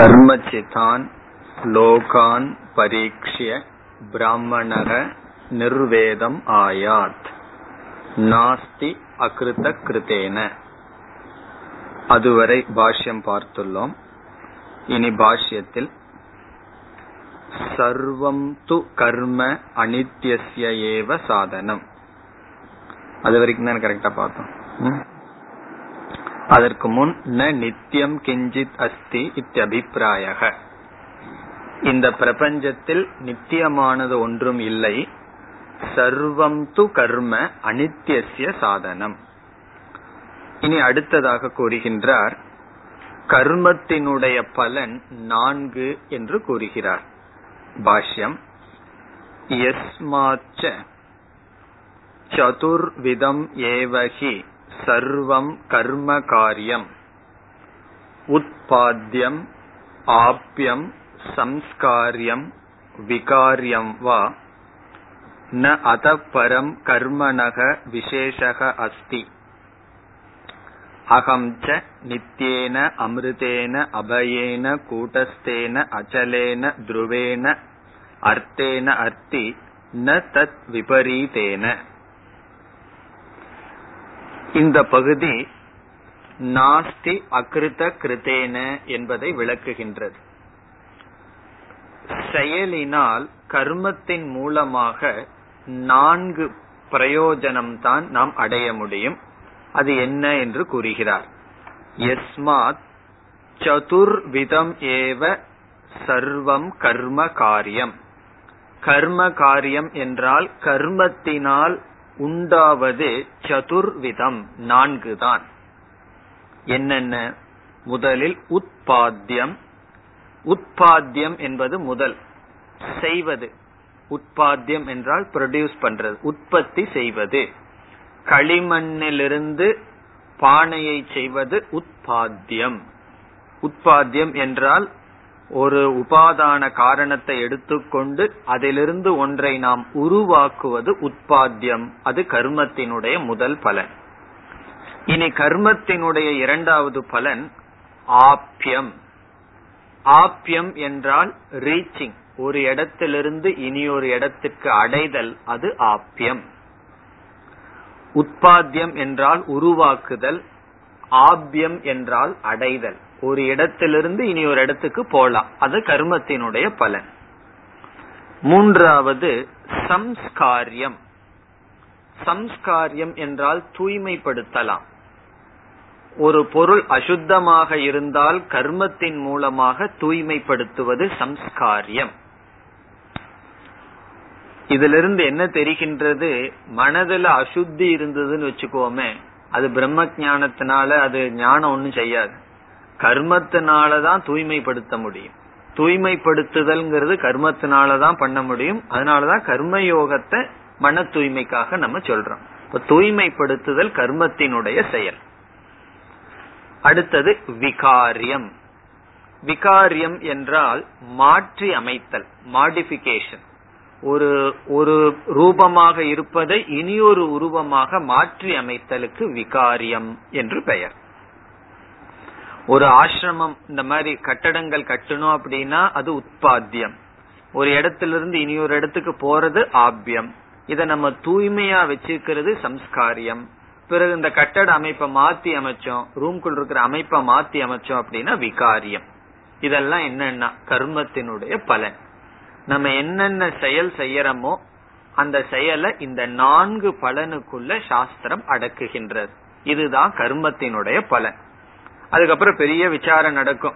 கர்மச்சிதான் லோகான் பரீட்சிய பிராமணக நிர்வேதம் ஆயாத். நாஸ்தி அகிருத கிருத்தேன அதுவரை பாஷ்யம் பார்த்துள்ளோம். இனி பாஷ்யத்தில் சர்வம் து கர்ம அனித்யசிய ஏவ சாதனம். அது வரைக்கும் தான் கரெக்டா பார்த்தோம். அதற்கு முன் ந நித்தியம் கிஞ்சித் அஸ்தி இத்தியபிப்பிராய இந்த பிரபஞ்சத்தில் நித்தியமானது ஒன்றும் இல்லை. சர்வம் து கர்ம அனித்யசிய சாதனம். இனி அடுத்ததாக கூறுகின்றார் கர்மத்தினுடைய பலன் நான்கு என்று கூறுகிறார். பாஷ்யம் எஸ்மாச்ச சதுர்விதம் ஏவகி சர்வம் கர்ம காரியம் உத்பாத்தியம் ஆப்யம் சம்ஸ்காரியம் விகாரியம் வா. ந அதப்பரம் கர்மணக விசேஷக அஸ்தி. அகம் ச நித்யேன அமிர்தேன அபயேன கூட்டஸ்தேன அச்சலேன துருவேன அர்த்தேன அர்த்தி ந தத் விபரீதேன. இந்த பகுதி நாஸ்தி அகிருத கிருத்தேன என்பதை விளக்குகின்றது. செயலினால் கர்மத்தின் மூலமாக நான்கு பிரயோஜனம் தான் நாம் அடைய முடியும். அது என்ன என்று கூறுகிறார். எஸ்மாத் சதுர்விதம் ஏவ சர்வம் கர்ம காரியம். கர்ம காரியம் என்றால் கர்மத்தினால் உண்டாவது சதுர்விதம் நான்கு தான் என்னென்ன? முதலில் உட்பாத்தியம் உட்பாத்தியம் என்பது முதல். செய்வது. உட்பாத்தியம் என்றால் ப்ரொடியூஸ் பண்றது. உற்பத்தி செய்வது. களிமண்ணிலிருந்து பானையை செய்வது உட்பாத்தியம் உட்பாத்தியம் என்றால் ஒரு உபாதான காரணத்தை எடுத்துக்கொண்டு அதிலிருந்து ஒன்றை நாம் உருவாக்குவது உட்பாத்தியம் அது கர்மத்தினுடைய முதல் பலன். இனி கர்மத்தினுடைய இரண்டாவது பலன் ஆப்யம். ஆப்யம் என்றால் ரீச்சிங் ஒரு இடத்திலிருந்து இனி ஒரு இடத்திற்கு அடைதல் அது ஆப்யம். உட்பாத்தியம் என்றால் உருவாக்குதல் ஆபியம் என்றால் அடைதல். ஒரு இடத்திலிருந்து இனி ஒரு இடத்துக்கு போலாம். அது கர்மத்தினுடைய பலன். மூன்றாவது சம்ஸ்காரியம். சம்ஸ்காரியம் என்றால் தூய்மைப்படுத்தலாம். ஒரு பொருள் அசுத்தமாக இருந்தால் கர்மத்தின் மூலமாக தூய்மைப்படுத்துவது சம்ஸ்காரியம். இதிலிருந்து என்ன தெரிகின்றது? மனதுல அசுத்தி இருந்ததுன்னு வச்சுக்கோமே அது பிரம்ம ஜானத்தினால அது ஞானம் ஒன்னும் செய்யாது. கர்மத்தினாலதான் தூய்மைப்படுத்த முடியும். தூய்மைப்படுத்துதல்ங்கிறது கர்மத்தினாலதான் பண்ண முடியும். அதனாலதான் கர்ம யோகத்தை மன தூய்மைக்காக நம்ம சொல்றோம். இப்ப தூய்மைப்படுத்துதல் கர்மத்தினுடைய செயல். அடுத்தது விகாரியம். விகாரியம் என்றால் மாற்றி அமைத்தல் மாடிபிகேஷன் ஒரு ஒரு ரூபமாக இருப்பதை இனியொரு உருவமாக மாற்றி அமைத்தலுக்கு விகாரியம் என்று பெயர். ஒரு ஆசிரமம் இந்த மாதிரி கட்டடங்கள் கட்டணும் அப்படின்னா அது உட்பாத்தியம் ஒரு இடத்திலிருந்து இனி ஒரு இடத்துக்கு போறது ஆபியம். இத நம்ம தூய்மையா வச்சிருக்கிறது சம்ஸ்காரியம். பிறகு இந்த கட்டட அமைப்பை மாத்தி அமைச்சோம் ரூம்குள் இருக்கிற அமைப்பை மாத்தி அமைச்சோம் அப்படின்னா விகாரியம். இதெல்லாம் என்னன்னா கர்மத்தினுடைய பலன். நம்ம என்னென்ன செயல் செய்யறோமோ அந்த செயலை இந்த நான்கு பலனுக்குள்ள சாஸ்திரம் அடக்குகின்றது. இதுதான் கர்மத்தினுடைய பலன். அதுக்கப்புறம் பெரிய விசாரம் நடக்கும்.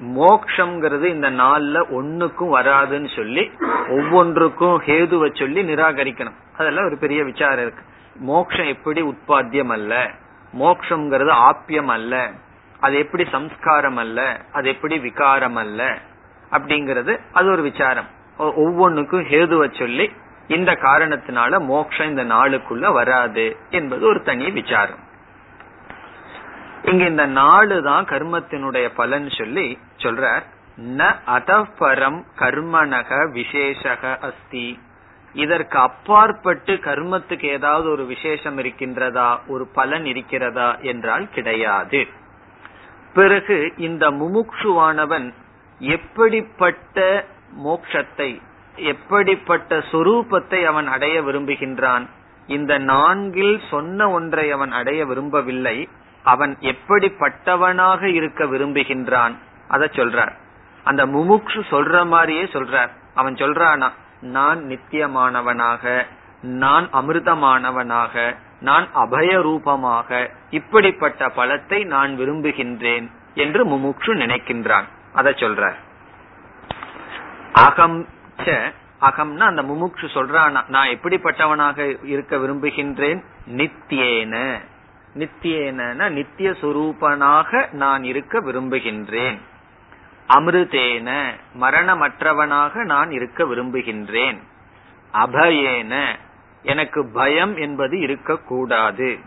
மோக்ஷங்கிறது இந்த நாள்ல ஒன்னுக்கும் வராதுன்னு சொல்லி ஒவ்வொன்றுக்கும் ஹேதுவை சொல்லி நிராகரிக்கணும். அதெல்லாம் ஒரு பெரிய விசாரம் இருக்கு. மோக்ஷம் எப்படி உட்பாத்தியம் அல்ல? மோக்ஷங்கிறது ஆப்பியம் அல்ல. அது எப்படி சம்ஸ்காரம் அல்ல? அது எப்படி விகாரம் அல்ல? அப்படிங்கறது அது ஒரு விசாரம். ஒவ்வொன்னுக்கும் ஹேதுவை சொல்லி இந்த காரணத்தினால மோக்ஷம் இந்த நாளுக்குள்ள வராது என்பது ஒரு தனி விசாரம். இங்க இந்த நாலு தான் கர்மத்தினுடைய பலன் சொல்லி சொல்றார். ந அதபரம் கர்மனக விசேஷக அஸ்தி. இதற்கு அப்பாற்பட்டு கர்மத்துக்கு ஏதாவது ஒரு விசேஷம் இருக்கின்றதா? ஒரு பலன் இருக்கிறதா? என்றால் கிடையாது. பிறகு இந்த முமுக்ஷுவானவன் எப்படிப்பட்ட மோட்சத்தை எப்படிப்பட்ட சொரூபத்தை அவன் அடைய விரும்புகின்றான்? இந்த நான்கில் சொன்ன ஒன்றை அவன் அடைய விரும்பவில்லை. அவன் எப்படிப்பட்டவனாக இருக்க விரும்புகின்றான்? அத சொல்றார். அந்த முமுக்ஷு சொல்ற மாதிரியே சொல்றார். அவன் சொல்றானா நான் நித்தியமானவனாக நான் அமிர்தமானவனாக நான் அபய ரூபமாக இப்படிப்பட்ட பலத்தை நான் விரும்புகின்றேன் என்று முமுக்ஷு நினைக்கின்றான். அத சொல்ற அகம் அகம்னா அந்த முமுக்ஷு சொல்றானா நான் எப்படிப்பட்டவனாக இருக்க விரும்புகின்றேன்? நித்தியேன. நித்தியன நித்திய சுரூபனாக நான் இருக்க விரும்புகின்றேன். அமிர்தேன மரணமற்றவனாக நான் இருக்க விரும்புகின்றேன். அபயேன எனக்கு பயம் என்பது இருக்கக்கூடாது.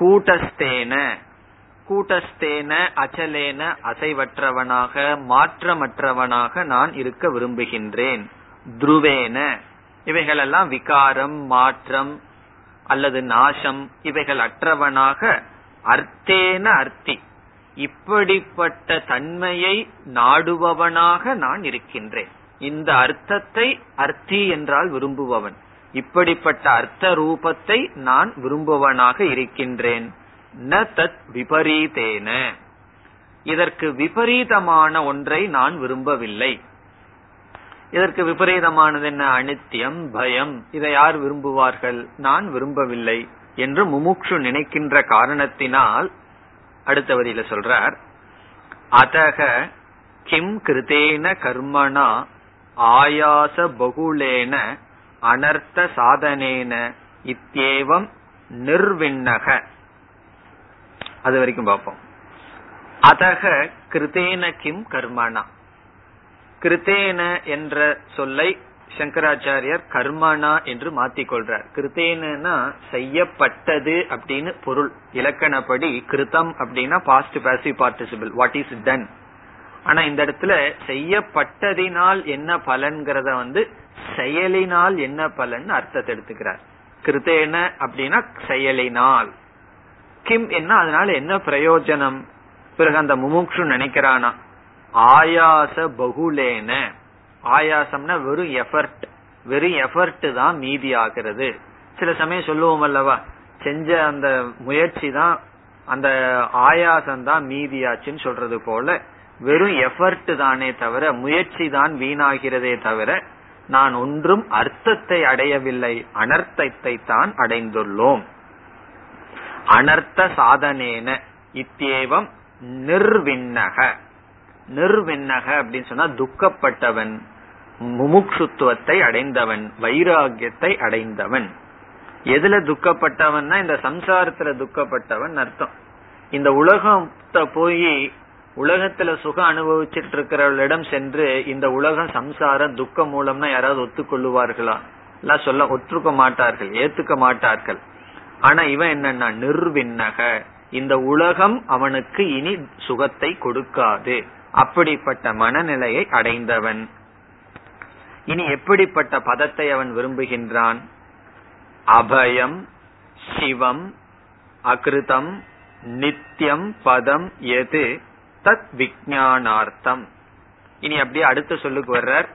கூட்டஸ்தேன கூட்டஸ்தேன அச்சலேன அசைவற்றவனாக மாற்றமற்றவனாக நான் இருக்க விரும்புகின்றேன். துருவேன இவைகளெல்லாம் விகாரம் மாற்றம் அல்லது நாசம் இவைகள் அற்றவனாக அர்த்தேன அர்த்தி. இப்படிப்பட்ட தன்மையை நாடுபவனாக நான் இருக்கின்றேன். இந்த அர்த்தத்தை அர்த்தி என்றால் விரும்புபவன். இப்படிப்பட்ட அர்த்த ரூபத்தை நான் விரும்புவனாக இருக்கின்றேன். ந தத் விபரீதேன. இதற்கு விபரீதமான ஒன்றை நான் விரும்பவில்லை. இதற்கு விபரீதமானது என்ன அனித்தியம் பயம். இதை யார் விரும்புவார்கள்? நான் விரும்பவில்லை என்று முமுக்ஷு நினைக்கின்ற காரணத்தினால் அடுத்த வரியில சொல்றார். அதக கிம் கிருதேன கர்மனா ஆயாச பகுலேன அனர்த்த சாதனேன இத்தேவம் நிர்விண்ணக. அது வரைக்கும் பார்ப்போம். அதக கிருதேன கிம் கர்மனா கிருத்தேன என்ற சொல்லை சங்கராச்சாரியர் கர்மனா என்று மாத்திக்கொள்றார். கிருத்தேனா செய்யப்பட்டது அப்படின்னு பொருள். இலக்கணப்படி கிருத்தம் அப்படின்னா past passive participle what is done ஆனா இந்த இடத்துல செய்யப்பட்டதினால் என்ன பலன்கிறத வந்து செயலினால் என்ன பலன் அர்த்தத்தை எடுத்துக்கிறார். கிருத்தேன அப்படின்னா செயலினால். கிம் என்ன? அதனால என்ன பிரயோஜனம்? பிறகு அந்த முமுக்ஷு நினைக்கிறானா? ஆயாச பகுலேன. ஆயாசம்னா வெறும் எஃபர்ட் வெறும் எஃபர்ட் தான் மீதி ஆகிறது சில சமயம் சொல்லுவோம் அல்லவா? செஞ்ச அந்த முயற்சி தான் அந்த ஆயாசம் தான் மீதியாச்சுன்னு சொல்றது போல வெறும் எஃபர்ட் தானே தவிர முயற்சி தான் வீணாகிறதே தவிர நான் ஒன்றும் அர்த்தத்தை அடையவில்லை. அனர்த்தத்தை தான் அடைந்துள்ளோம். அனர்த்த சாதனேன. இத்தேவம் நிர்விண்ணக. நிர்விண்ணக அப்படின்னு சொன்னா துக்கப்பட்டவன் முமுட்சுத்துவத்தை அடைந்தவன் வைராகியத்தை அடைந்தவன். எதுல துக்கப்பட்டவன்னா இந்த சம்சாரத்துல துக்கப்பட்டவன் அர்த்தம். இந்த உலகத்தை போய் உலகத்துல சுகம் அனுபவிச்சுட்டு இருக்கிறவர்களிடம் சென்று இந்த உலகம் சம்சாரம் துக்க மூலம்னா யாராவது ஒத்துக்கொள்ளுவார்களா? எல்லாம் சொல்ல ஒற்றுக்க மாட்டார்கள் ஏத்துக்க மாட்டார்கள். ஆனா இவன் என்னன்னா நிர்விண்ணக. இந்த உலகம் அவனுக்கு இனி சுகத்தை கொடுக்காது. அப்படிப்பட்ட மனநிலையை அடைந்தவன். இனி எப்படிப்பட்ட பதத்தை அவன் விரும்புகின்றான்? அபயம் சிவம் அகிருதம் நித்தியம் பதம் எது? தத் விஜயானார்த்தம் இனி அப்படியே அடுத்த சொல்லுக்கு வர்றார்.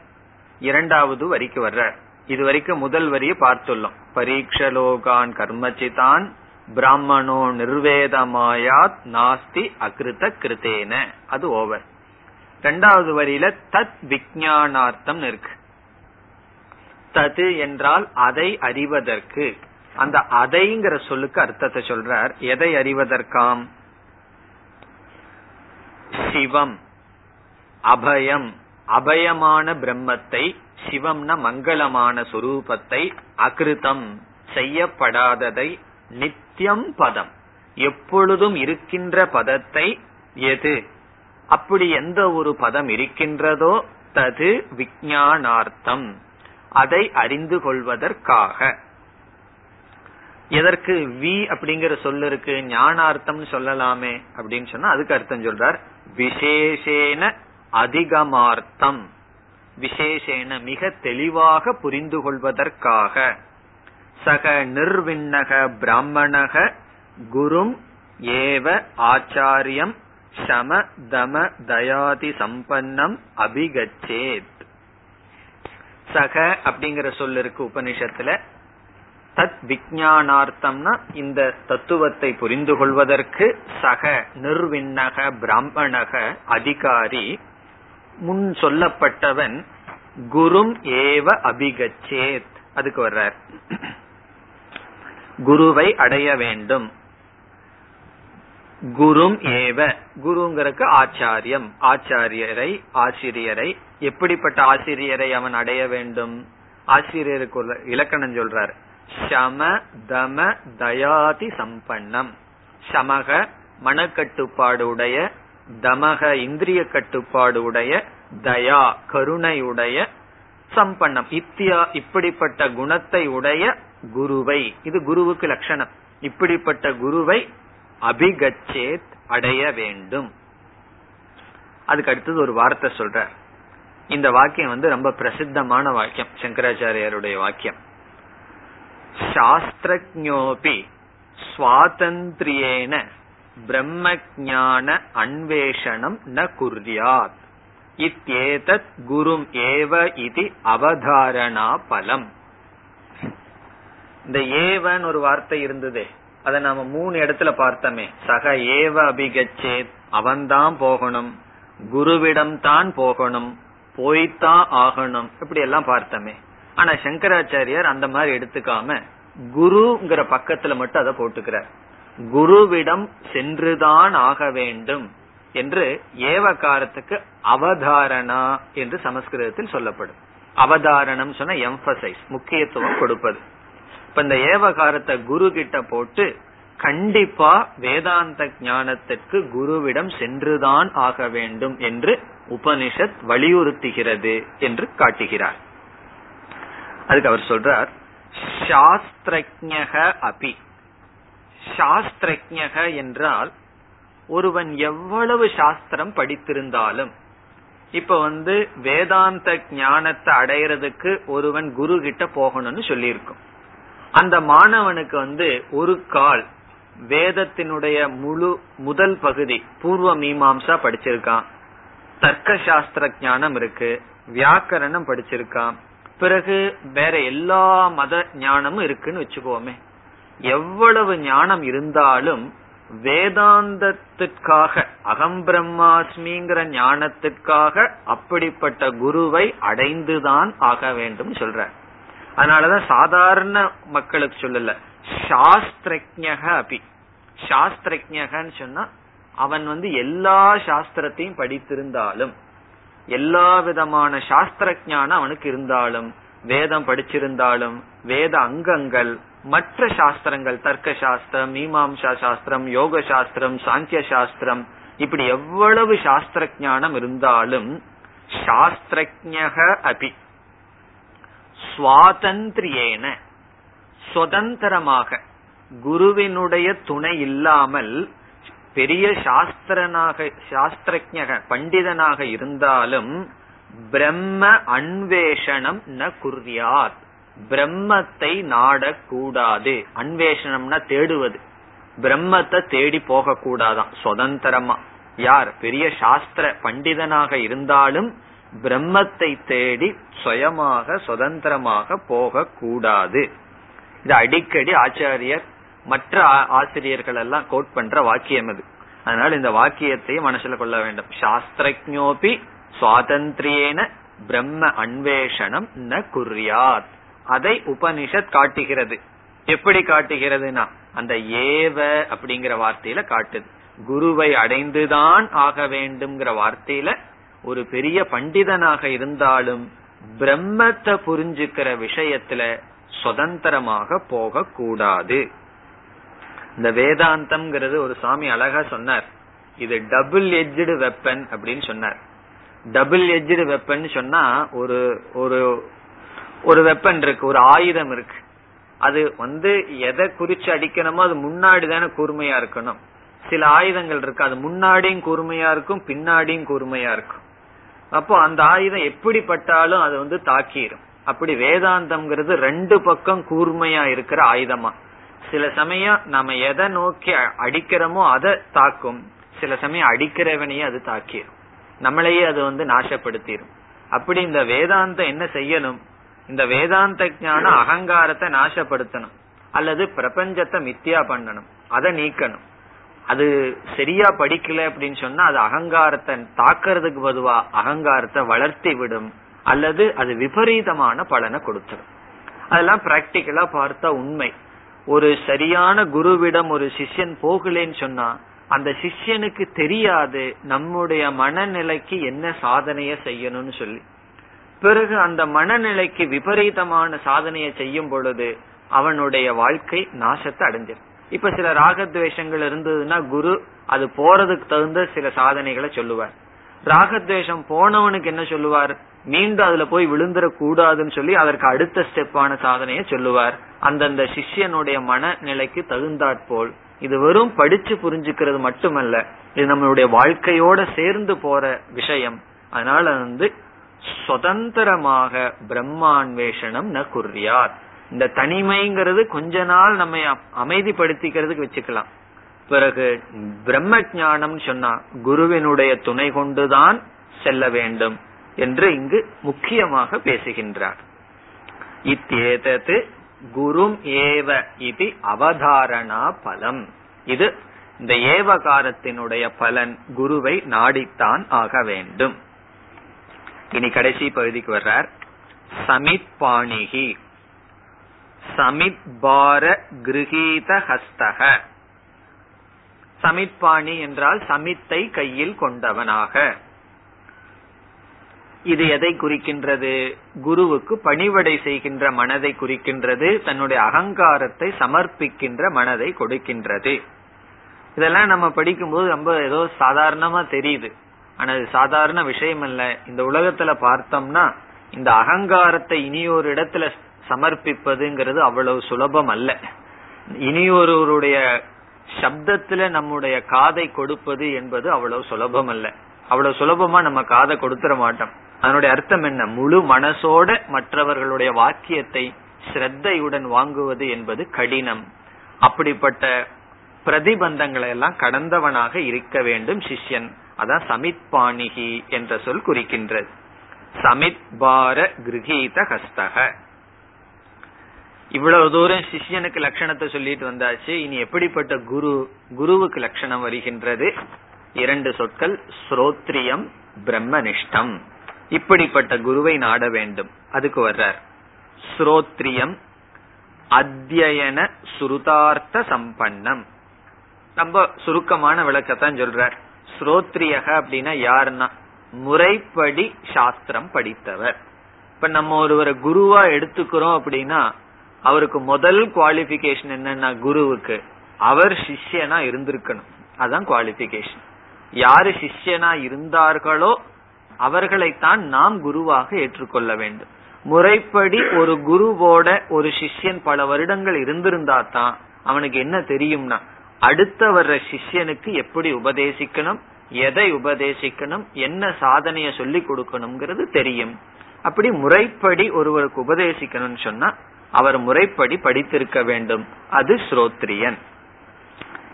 இரண்டாவது வரிக்கு வர்றார். இது வரைக்கும் முதல் வரியை பார்த்துள்ளோம். பரீட்சலோகான் கர்மச்சிதான் பிராமணோ நிர்வேதமாயாத் நாஸ்தி அகிருத கிருத்தேன. அது ஓவர். ரெண்டாவது வரியில தத் விஜயானார்த்தம் இருக்கு. தது என்றால் அதை அறிவதற்கு. அந்த அதைங்கிற சொல்லுக்கு அர்த்தத்தை சொல்றார். எதை அறிவதற்காம்? சிவம் அபயம். அபயமான பிரம்மத்தை சிவம்ன மங்களமான சுரூபத்தை அகிருதம் செய்யப்படாததை நித்தியம் பதம். எப்பொழுதும் இருக்கின்ற பதத்தை எது? அப்படி எந்த ஒரு பதம் இருக்கின்றதோ தது விஜயானார்த்தம் அதை அறிந்து கொள்வதற்காக. எதற்கு வி அப்படிங்கிற சொல்லு இருக்கு? ஞானார்த்தம் சொல்லலாமே அப்படின்னு சொன்னா அதுக்கு அர்த்தம் சொல்றார். விசேஷேன அதிகமார்த்தம். விசேஷேன மிக தெளிவாக புரிந்து கொள்வதற்காக. சக நிர்விண்ணக பிராமணக குரும் ஏவ ஆச்சாரியம் சம தம தயாதி சம்பன்னம் அபிகச்சேத். சக அப்படிங்கிற சொல்ல இருக்கு உபனிஷத்துல. தத் விஜயானார்த்தம்னா இந்த தத்துவத்தை புரிந்து கொள்வதற்கு சக நிர்விண்ணக பிராமணக அதிகாரி முன் சொல்லப்பட்டவன் குரும் ஏவ அபிகச்சேத். அதுக்கு வர்றார். குருவை அடைய வேண்டும். குரும் ஏவ. குருங்கிறக்கு ஆச்சாரியம். ஆச்சாரியரை ஆசிரியரை. எப்படிப்பட்ட ஆசிரியரை அவன் அடைய வேண்டும்? ஆசிரியருக்கு இலக்கணம் சொல்றார். சம தம தயாதி சம்பன்னம். சமக மனக்கட்டுப்பாடு உடைய. தமக இந்திரிய கட்டுப்பாடு உடைய. தயா கருணையுடைய சம்பன்னம். இத்தியா இப்படிப்பட்ட குணத்தை உடைய குருவை. இது குருவுக்கு லட்சணம். இப்படிப்பட்ட குருவை அபிகச்சேத் அடைய வேண்டும். அதுக்கு அடுத்தது ஒரு வார்த்தை சொல்ற இந்த வாக்கியம் வந்து ரொம்ப பிரசித்தமான வாக்கியம் சங்கராச்சாரியருடைய வாக்கியம். சாஸ்திரஜோபி சுவாதந்திரியேன பிரம்மஜான அன்வேஷணம் ந குர்யாத் இத்தியேதத் குரும் ஏவ இது அவதாரணா பலம். இந்த ஏவன் ஒரு வார்த்தை இருந்ததே. அதை நாம மூணு இடத்துல பார்த்தோமே. சக ஏவ அபிகச்சேத் அவன்தான் போகணும். குருவிடம் தான் போகணும். போய்தான் ஆகணும். இப்படி எல்லாம் பார்த்தோமே. ஆனா சங்கராச்சாரியார் அந்த மாதிரி எடுத்துக்காம குருங்கிற பக்கத்துல மட்டும் அதை போட்டுக்கிறார். குருவிடம் சென்றுதான் ஆக வேண்டும் என்று ஏவகாரத்துக்கு அவதாரணா என்று சமஸ்கிருதத்தில் சொல்லப்படும். அவதாரணம் சொன்ன எம்பசைஸ் முக்கியத்துவம் கொடுப்பது. இப்ப இந்த ஏவகாரத்தை குரு கிட்ட போட்டு கண்டிப்பா வேதாந்த ஞானத்திற்கு குருவிடம் சென்றுதான் ஆக வேண்டும் என்று உபனிஷத் வலியுறுத்துகிறது என்று காட்டுகிறார். அதுக்கு அவர் சொல்றார் சாஸ்திரஜக அபி. சாஸ்திரஜக என்றால் ஒருவன் எவ்வளவு சாஸ்திரம் படித்திருந்தாலும் இப்ப வந்து வேதாந்த ஞானத்தை அடையிறதுக்கு ஒருவன் குரு கிட்ட போகணும்னு சொல்லியிருக்கும். அந்த மாணவனுக்கு வந்து ஒரு கால் வேதத்தினுடைய முழு முதல் பகுதி பூர்வ மீமாம்சா படிச்சிருக்கான். தர்க்க சாஸ்திர ஞானம் இருக்கு வியாக்கரணம் படிச்சிருக்கான். பிறகு வேற எல்லா மத ஞானமும் இருக்குன்னு வச்சுக்கோமே. எவ்வளவு ஞானம் இருந்தாலும் வேதாந்தத்திற்காக அகம் பிரம்மாஸ்மிங்கிற ஞானத்திற்காக அப்படிப்பட்ட குருவை அடைந்துதான் ஆக வேண்டும் சொல்ற அதனாலதான் சாதாரண மக்களுக்கு சொல்லல. சாஸ்திரஜக அபி. சாஸ்திரஜகன்னு சொன்னா அவன் வந்து எல்லா சாஸ்திரத்தையும் படித்திருந்தாலும் எல்லா விதமான சாஸ்திர ஞானம் அவனுக்கு இருந்தாலும் வேதம் படிச்சிருந்தாலும் வேத அங்கங்கள் மற்ற சாஸ்திரங்கள் தர்க்க சாஸ்திரம் மீமாம்சா சாஸ்திரம் யோக சாஸ்திரம் சாங்கிய சாஸ்திரம் இப்படி எவ்வளவு சாஸ்திர ஞானம் இருந்தாலும் சாஸ்திரஜக அபி. சுவாதந்திரியேன. சுதந்திரமாக. குருவினுடைய துணை இல்லாமல் பெரிய சாஸ்திரனாக சாஸ்திரஜக பண்டிதனாக இருந்தாலும் பிரம்ம அன்வேஷணம் ந குர்யாத். பிரம்மத்தை நாடக்கூடாது. அன்வேஷணம்னா தேடுவது. பிரம்மத்தை தேடி போக கூடாதான் சுதந்திரமா. யார்? பெரிய சாஸ்திர பண்டிதனாக இருந்தாலும் பிரம்மத்தை தேடி சுயமாக சுதந்திரமாக போக கூடாது. இது அடிக்கடி ஆச்சாரியர் மற்ற ஆசிரியர்கள் எல்லாம் கோட் பண்ற வாக்கியம் அது. அதனால இந்த வாக்கியத்தையும் மனசுல கொள்ள வேண்டும். சாஸ்திரஜோபி சுவாதந்திரியேன பிரம்ம அன்வேஷனம் ந குர்யாத். அதை உபனிஷத் காட்டுகிறது. எப்படி காட்டுகிறதுனா அந்த ஏவ அப்படிங்கிற வார்த்தையில காட்டுது. குருவை அடைந்துதான் ஆக வேண்டும்ங்கிற வார்த்தையில ஒரு பெரிய பண்டிதனாக இருந்தாலும் பிரம்மத்தை புரிஞ்சுக்கிற விஷயத்துல சுதந்திரமாக போக கூடாது இந்த வேதாந்தம்ங்கிறது ஒரு சாமி அழகா சொன்னார். இது டபுள் எஜ்டு வெப்பன் அப்படின்னு சொன்னார். டபுள் எஜ்டு வெப்பன் சொன்னா ஒரு ஒரு ஒரு வெப்பன் இருக்கு ஒரு ஆயுதம் இருக்கு. அது வந்து எதை குறிச்சு அடிக்கணுமோ அது முன்னாடி தானே கூர்மையா இருக்கணும். சில ஆயுதங்கள் இருக்கு அது முன்னாடியும் கூர்மையா இருக்கும் பின்னாடியும் கூர்மையா இருக்கும். அப்போ அந்த ஆயுதம் எப்படிப்பட்டாலும் அது வந்து தாக்கிரும். அப்படி வேதாந்தம்ங்கிறது ரெண்டு பக்கம் கூர்மையா இருக்கிற ஆயுதமா. சில சமயம் நம்ம எதை நோக்கி அடிக்கிறோமோ அதை தாக்கும். சில சமயம் அடிக்கிறவனையே அது தாக்கிடும் நம்மளையே அது வந்து நாசப்படுத்திடும் அப்படி இந்த வேதாந்தம் என்ன செய்யணும்? இந்த வேதாந்த ஞானம் அகங்காரத்தை நாசப்படுத்தணும். அல்லது பிரபஞ்சத்தை மித்தியா பண்ணணும். அதை நீக்கணும். அது சரியா படிக்கல அப்படின்னு சொன்னா அது அகங்காரத்தை தாக்குறதுக்கு பதுவா அகங்காரத்தை வளர்த்தி விடும் அல்லது அது விபரீதமான பலனை கொடுத்துடும் அதெல்லாம் பிராக்டிக்கலா பார்த்தா உண்மை. ஒரு சரியான குருவிடம் ஒரு சிஷ்யன் போகலன்னு சொன்னா அந்த சிஷ்யனுக்கு தெரியாது நம்முடைய மனநிலைக்கு என்ன சாதனைய செய்யணும்னு சொல்லி. பிறகு அந்த மனநிலைக்கு விபரீதமான சாதனையை செய்யும் பொழுது அவனுடைய வாழ்க்கை நாசத்தை அடைஞ்சிடும் இப்ப சில ராகத்வேஷங்கள் இருந்ததுன்னா குரு அது போறதுக்கு தகுந்த சில சாதனைகளை சொல்லுவார். ராகத்வேஷம் போனவனுக்கு என்ன சொல்லுவார்? மீண்டும் அதுல போய் விழுந்துட கூடாதுன்னு சொல்லி அதற்கு அடுத்த ஸ்டெப்பான சாதனையை சொல்லுவார். அந்தந்த சிஷ்யனுடைய மனநிலைக்கு தகுந்தாற்போல். இது வெறும் படிச்சு புரிஞ்சுக்கிறது மட்டுமல்ல இது நம்மளுடைய வாழ்க்கையோட சேர்ந்து போற விஷயம். அதனால வந்து சுதந்திரமாக பிரம்மான்வேஷனம் ந குறியார் இந்த தனிமைங்கிறது கொஞ்ச நாள் நம்ம அமைதிப்படுத்திக்கிறதுக்கு வச்சுக்கலாம். பிறகு பிரம்ம ஜானம் சொன்னா குருவினுடைய துணை கொண்டுதான் செல்ல வேண்டும் என்று இங்கு முக்கியமாக பேசுகின்றார். இத்தேதத்து குரும் ஏவ இது அவதாரணா பலம். இது இந்த ஏவகாரத்தினுடைய பலன் குருவை நாடித்தான் ஆக வேண்டும். இனி கடைசி பகுதிக்கு வர்றார். சமிப்பாணிகி சமித் பார கிரகீத ஹஸ்தக சமித்பாணி என்றால் சமித்தை கையில் கொண்டவனாக. இது எதை குறிக்கின்றது? குருவுக்கு பணிவடை செய்கின்ற மனதை குறிக்கின்றது தன்னுடைய அகங்காரத்தை சமர்ப்பிக்கின்ற மனதை கொடுக்கின்றது. இதெல்லாம் நம்ம படிக்கும்போது ரொம்ப ஏதோ சாதாரணமா தெரியுது. ஆனா இது சாதாரண விஷயம் அல்ல இந்த உலகத்துல பார்த்தோம்னா இந்த அகங்காரத்தை இனி ஒரு இடத்துல சமர்ப்பிப்பதுங்கிறது அவ்வளவு சுலபம் அல்ல. இனியொருவருடைய சப்தத்துல நம்முடைய காதை கொடுப்பது என்பது அவ்வளவு சுலபம் அல்ல. அவ்வளவு சுலபமா நம்ம காதை கொடுத்துட மாட்டோம். அதனுடைய அர்த்தம் என்ன? முழு மனசோட மற்றவர்களுடைய வாக்கியத்தை ஸ்ரத்தையுடன் வாங்குவது என்பது கடினம். அப்படிப்பட்ட பிரதிபந்தங்களை எல்லாம் கடந்தவனாக இருக்க வேண்டும் சிஷ்யன். அதான் சமித் பாணிகி என்ற சொல் குறிக்கின்றது. சமித் பார கிரகீத ஹஸ்தக இவ்வளவு தூரம் சிஷ்யனுக்கு லட்சணத்தை சொல்லிட்டு வந்தாச்சு. இனி எப்படிப்பட்ட குரு குருவுக்கு லட்சணம் வருகின்றது? இரண்டு சொற்கள். ஸ்ரோத்ரியம் பிரம்மனிஷ்டம். இப்படிப்பட்ட குருவை நாட வேண்டும். அதுக்கு வர்றார். ஸ்ரோத்ரியம் அத்தியன சுருதார்த்த சம்பன்னம். ரொம்ப சுருக்கமான விளக்கத்தான் சொல்றார். ஸ்ரோத்ரியக அப்படின்னா யாருன்னா? முறைப்படி சாஸ்திரம் படித்தவர். இப்ப நம்ம ஒருவரை குருவா எடுத்துக்கிறோம் அப்படின்னா அவருக்கு முதல் குவாலிபிகேஷன் என்னன்னா குருவுக்கு. அவர் சிஷ்யனா இருந்திருக்கணும். அதான் குவாலிபிகேஷன் யாரு சிஷ்யனா இருந்தார்களோ அவர்களைத்தான் நாம் குருவாக ஏற்றுக்கொள்ள வேண்டும். முறைப்படி ஒரு குருவோட ஒரு சிஷ்யன் பல வருடங்கள் இருந்திருந்தா தான் அவனுக்கு என்ன தெரியும்னா அடுத்த வர்ற சிஷ்யனுக்கு எப்படி உபதேசிக்கணும் எதை உபதேசிக்கணும் என்ன சாதனைய சொல்லி கொடுக்கணுங்கிறது தெரியும். அப்படி முறைப்படி ஒருவருக்கு உபதேசிக்கணும்னு சொன்னா அவர் முறைப்படி படித்திருக்க வேண்டும். அது ஸ்ரோத்ரியன்.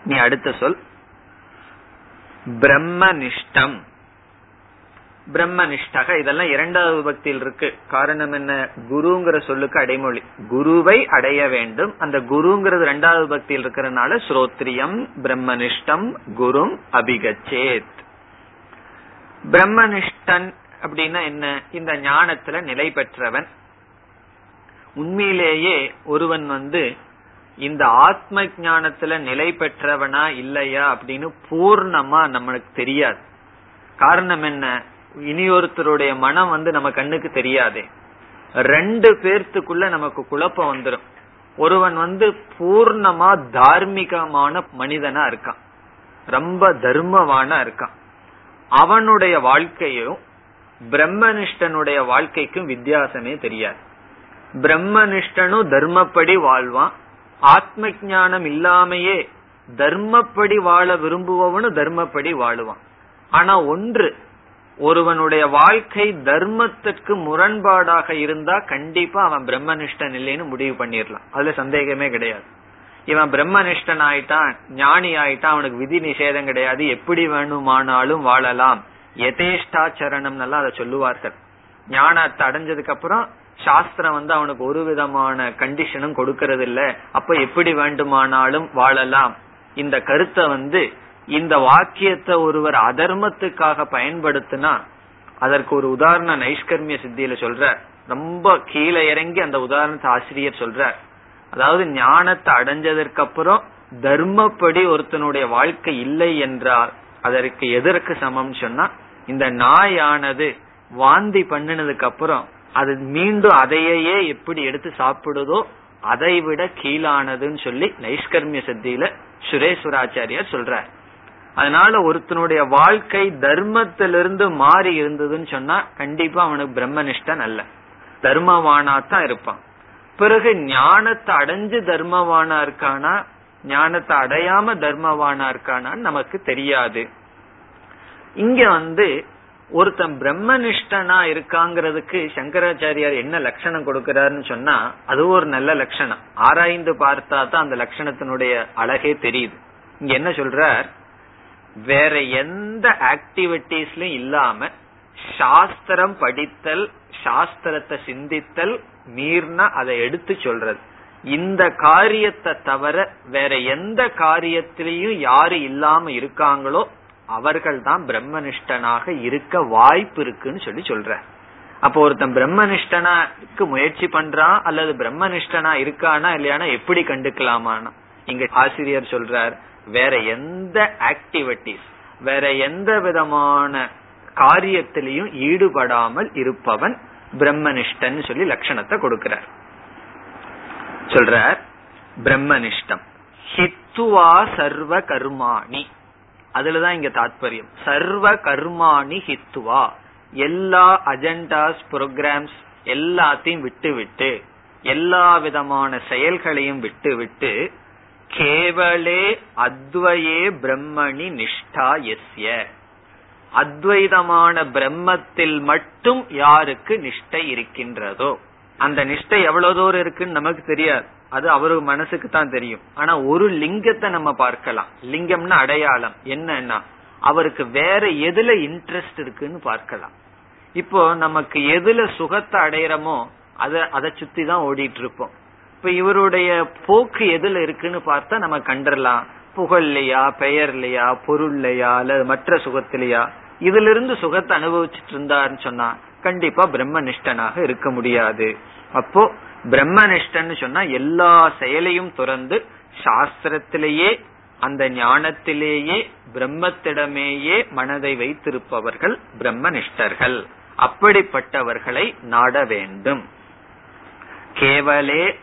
நீ அடுத்த சொல். பிரம்மனிஷ்டம். பிரம்மனிஷ்டக இதெல்லாம் இரண்டாவது பக்தியில் இருக்கு. காரணம் என்ன? குருங்கிற சொல்லுக்கு அடைமொழி. குருவை அடைய வேண்டும். அந்த குருங்கிறது இரண்டாவது பக்தியில் இருக்கிறதுனால ஸ்ரோத்ரியம் பிரம்மனிஷ்டம் குரும் அபிகச்சேத். பிரம்மனிஷ்டன் அப்படின்னா என்ன? இந்த ஞானத்துல நிலை பெற்றவன். உண்மையிலேயே ஒருவன் வந்து இந்த ஆத்ம ஞானத்துல நிலை பெற்றவனா இல்லையா அப்படின்னு பூர்ணமா நம்மளுக்கு தெரியாது. காரணம் என்ன? இனியொருத்தருடைய மனம் வந்து நம்ம கண்ணுக்கு தெரியாதே. ரெண்டு பேர்த்துக்குள்ள நமக்கு குழப்பம் வந்துடும் ஒருவன் வந்து பூர்ணமா தார்மீகமான மனிதனா இருக்கான். ரொம்ப தர்மவானா இருக்கான். அவனுடைய வாழ்க்கையும் பிரம்மனிஷ்டனுடைய வாழ்க்கைக்கும் வித்தியாசமே தெரியாது. பிரம்மனிஷ்டனும் தர்மப்படி வாழ்வான். ஆத்ம ஞானம் இல்லாமையே தர்மப்படி வாழ விரும்புபவனும் தர்மப்படி வாழுவான். ஆனா ஒன்று ஒருவனுடைய வாழ்க்கை தர்மத்திற்கு முரண்பாடாக இருந்தா கண்டிப்பா அவன் பிரம்மனிஷ்டன் இல்லைன்னு முடிவு பண்ணிடலாம் அதுல சந்தேகமே கிடையாது. இவன் பிரம்மனிஷ்டன் ஆயிட்டான் ஞானி ஆயிட்டான் அவனுக்கு விதி நிஷேதம் கிடையாது. எப்படி வேணுமானாலும் வாழலாம். எதேஷ்டாச்சரணம் நல்லா அதை சொல்லுவார்கள். ஞானத்தை அடைஞ்சதுக்கு அப்புறம் சாஸ்திரம் வந்து அவனுக்கு ஒரு விதமான கண்டிஷனும் கொடுக்கறது இல்ல அப்ப எப்படி வேண்டுமானாலும் வாழலாம். இந்த கருத்தை வந்து இந்த வாக்கியத்தை ஒருவர் அதர்மத்துக்காக பயன்படுத்தினா அதற்கு ஒரு உதாரண நைஷ்கர்மிய சித்தியில சொல்ற ரொம்ப கீழே இறங்கி அந்த உதாரணத்தை ஆசிரியர் சொல்றார். அதாவது ஞானத்தை அடைஞ்சதற்கு அப்புறம் தர்மப்படி ஒருத்தனுடைய வாழ்க்கை இல்லை என்றால் அதற்கு எதற்கு சமம் சொன்னா இந்த நாயானது வாந்தி பண்ணினதுக்கு அப்புறம் அது மீண்டும் அதையே எப்படி எடுத்து சாப்பிடுதோ அதை விட கீழானதுன்னு சொல்லி நைஷ்கர்மிய சித்தியில சுரேஸ்வராச்சாரியார் சொல்றார். அதனால ஒருத்தனுடைய வாழ்க்கை தர்மத்திலிருந்து மாறி இருந்ததுன்னு சொன்னா கண்டிப்பா அவனுக்கு பிரம்மனிஷ்டன் அல்ல தர்மவானா தான் இருப்பான். பிறகு ஞானத்தை அடைஞ்சு தர்மவானா இருக்கானா? ஞானத்தை அடையாம தர்மவானா இருக்கானான்னு நமக்கு தெரியாது. இங்க வந்து ஒருத்தன் பிரம்மனிஷ்டனா இருக்காங்கிறதுக்கு சங்கராச்சாரியார் என்ன லட்சணம் கொடுக்கிறாருன்னு சொன்னா அது ஒரு நல்ல லட்சணம். ஆராய்ந்து பார்த்தா தான் அந்த லட்சணத்தினுடைய அழகே தெரியுது. இங்க என்ன சொல்றார்? வேற எந்த ஆக்டிவிட்டிஸ்லயும் இல்லாம சாஸ்திரம் படித்தல் சாஸ்திரத்தை சிந்தித்தல் மீறினா அதை எடுத்து சொல்றது. இந்த காரியத்தை தவிர வேற எந்த காரியத்திலையும் யாரு இல்லாம இருக்காங்களோ அவர்கள் தான் பிரம்மனிஷ்டனாக இருக்க வாய்ப்பு இருக்குன்னு சொல்லி சொல்ற. அப்போ ஒருத்தன் பிரம்மனிஷ்டனாக்கு முயற்சி பண்றான் அல்லது பிரம்மனிஷ்டனா இருக்கானா இல்லையானா எப்படி கண்டுக்கலாமானா? இங்க ஆசிரியர் சொல்றார் வேற எந்த ஆக்டிவிட்டிஸ் வேற எந்த விதமான காரியத்திலையும் ஈடுபடாமல் இருப்பவன் பிரம்மனிஷ்டன் சொல்லி லட்சணத்தை கொடுக்கிறார். சொல்றார் பிரம்மனிஷ்டம். ஹித்துவா சர்வ கர்மாணி. அதுலதான் இங்க தாத்பரியம். சர்வ கர்மாணி ஹித்துவா. எல்லா அஜெண்டாஸ் ப்ரோக்ராம்ஸ் எல்லாத்தையும் விட்டு விட்டு எல்லா விதமான செயல்களையும் விட்டு விட்டு கேவலே அத்வயே பிரம்மணி நிஷ்டா எஸ்ய. அத்வைதமான பிரம்மத்தில் மட்டும் யாருக்கு நிஷ்டை இருக்கின்றதோ? அந்த நிஷ்டை எவ்வளவு தூரம் இருக்குன்னு நமக்கு தெரியாது. அது அவரு மனசுக்கு தான் தெரியும். ஆனா ஒரு லிங்கத்தை நம்ம பார்க்கலாம். லிங்கம்னா அடையாளம். என்னன்னா அவருக்கு வேற எதுல இன்ட்ரெஸ்ட் இருக்குன்னு பார்க்கலாம். இப்போ நமக்கு எதுல சுகத்தை அடையிறமோ அத அதை சுத்தி தான் ஓடிட்டு இருப்போம் இப்ப இவருடைய போக்கு எதுல இருக்குன்னு பார்த்தா நம்ம கண்டறலாம் புகழ்லையா பெயர்லையா பொருள்லையா அல்லது மற்ற சுகத்திலையா. இதுல இருந்து சுகத்தை அனுபவிச்சுட்டு இருந்தாருன்னு சொன்னா கண்டிப்பா பிரம்மனிஷ்டனாக இருக்க முடியாது. அப்போ பிரம்மனிஷ்டன்னு சொன்னா எல்லா செயலையும் துறந்து சாஸ்திரத்திலேயே அந்த ஞானத்திலேயே பிரம்மத்திடமேயே மனதை வைத்திருப்பவர்கள் பிரம்மனிஷ்டர்கள். அப்படிப்பட்டவர்களை நாட வேண்டும். கேவலே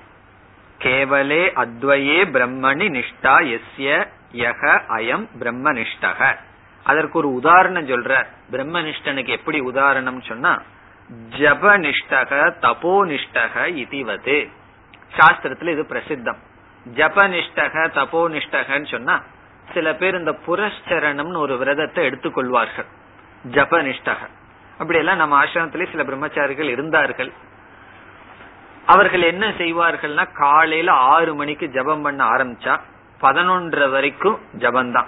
கேவலே அத்வயே பிரம்மணி நிஷ்டா எஸ்ய யக அயம் பிரம்மனிஷ்டக. அதற்கு ஒரு உதாரணம் சொல்ற பிரம்மனிஷ்டனுக்கு எப்படி உதாரணம் சொன்னா ஜபனிஷ்டக தபோனிஷ்டக இதுவது. சாஸ்திரத்துல இது பிரசித்தம். ஜபனிஷ்டக தபோனிஷ்டகன்னு சொன்னா சில பேர் இந்த புரஸ்சரணம்னு ஒரு விரதத்தை எடுத்துக்கொள்வார்கள். ஜபனிஷ்டக அப்படி எல்லாம் நம்ம ஆசிரமத்திலே சில பிரம்மச்சாரிகள் இருந்தார்கள். அவர்கள் என்ன செய்வார்கள்னா காலையில ஆறு மணிக்கு ஜபம் பண்ண ஆரம்பிச்சா பதினொன்றரை வரைக்கும் ஜபந்தான்.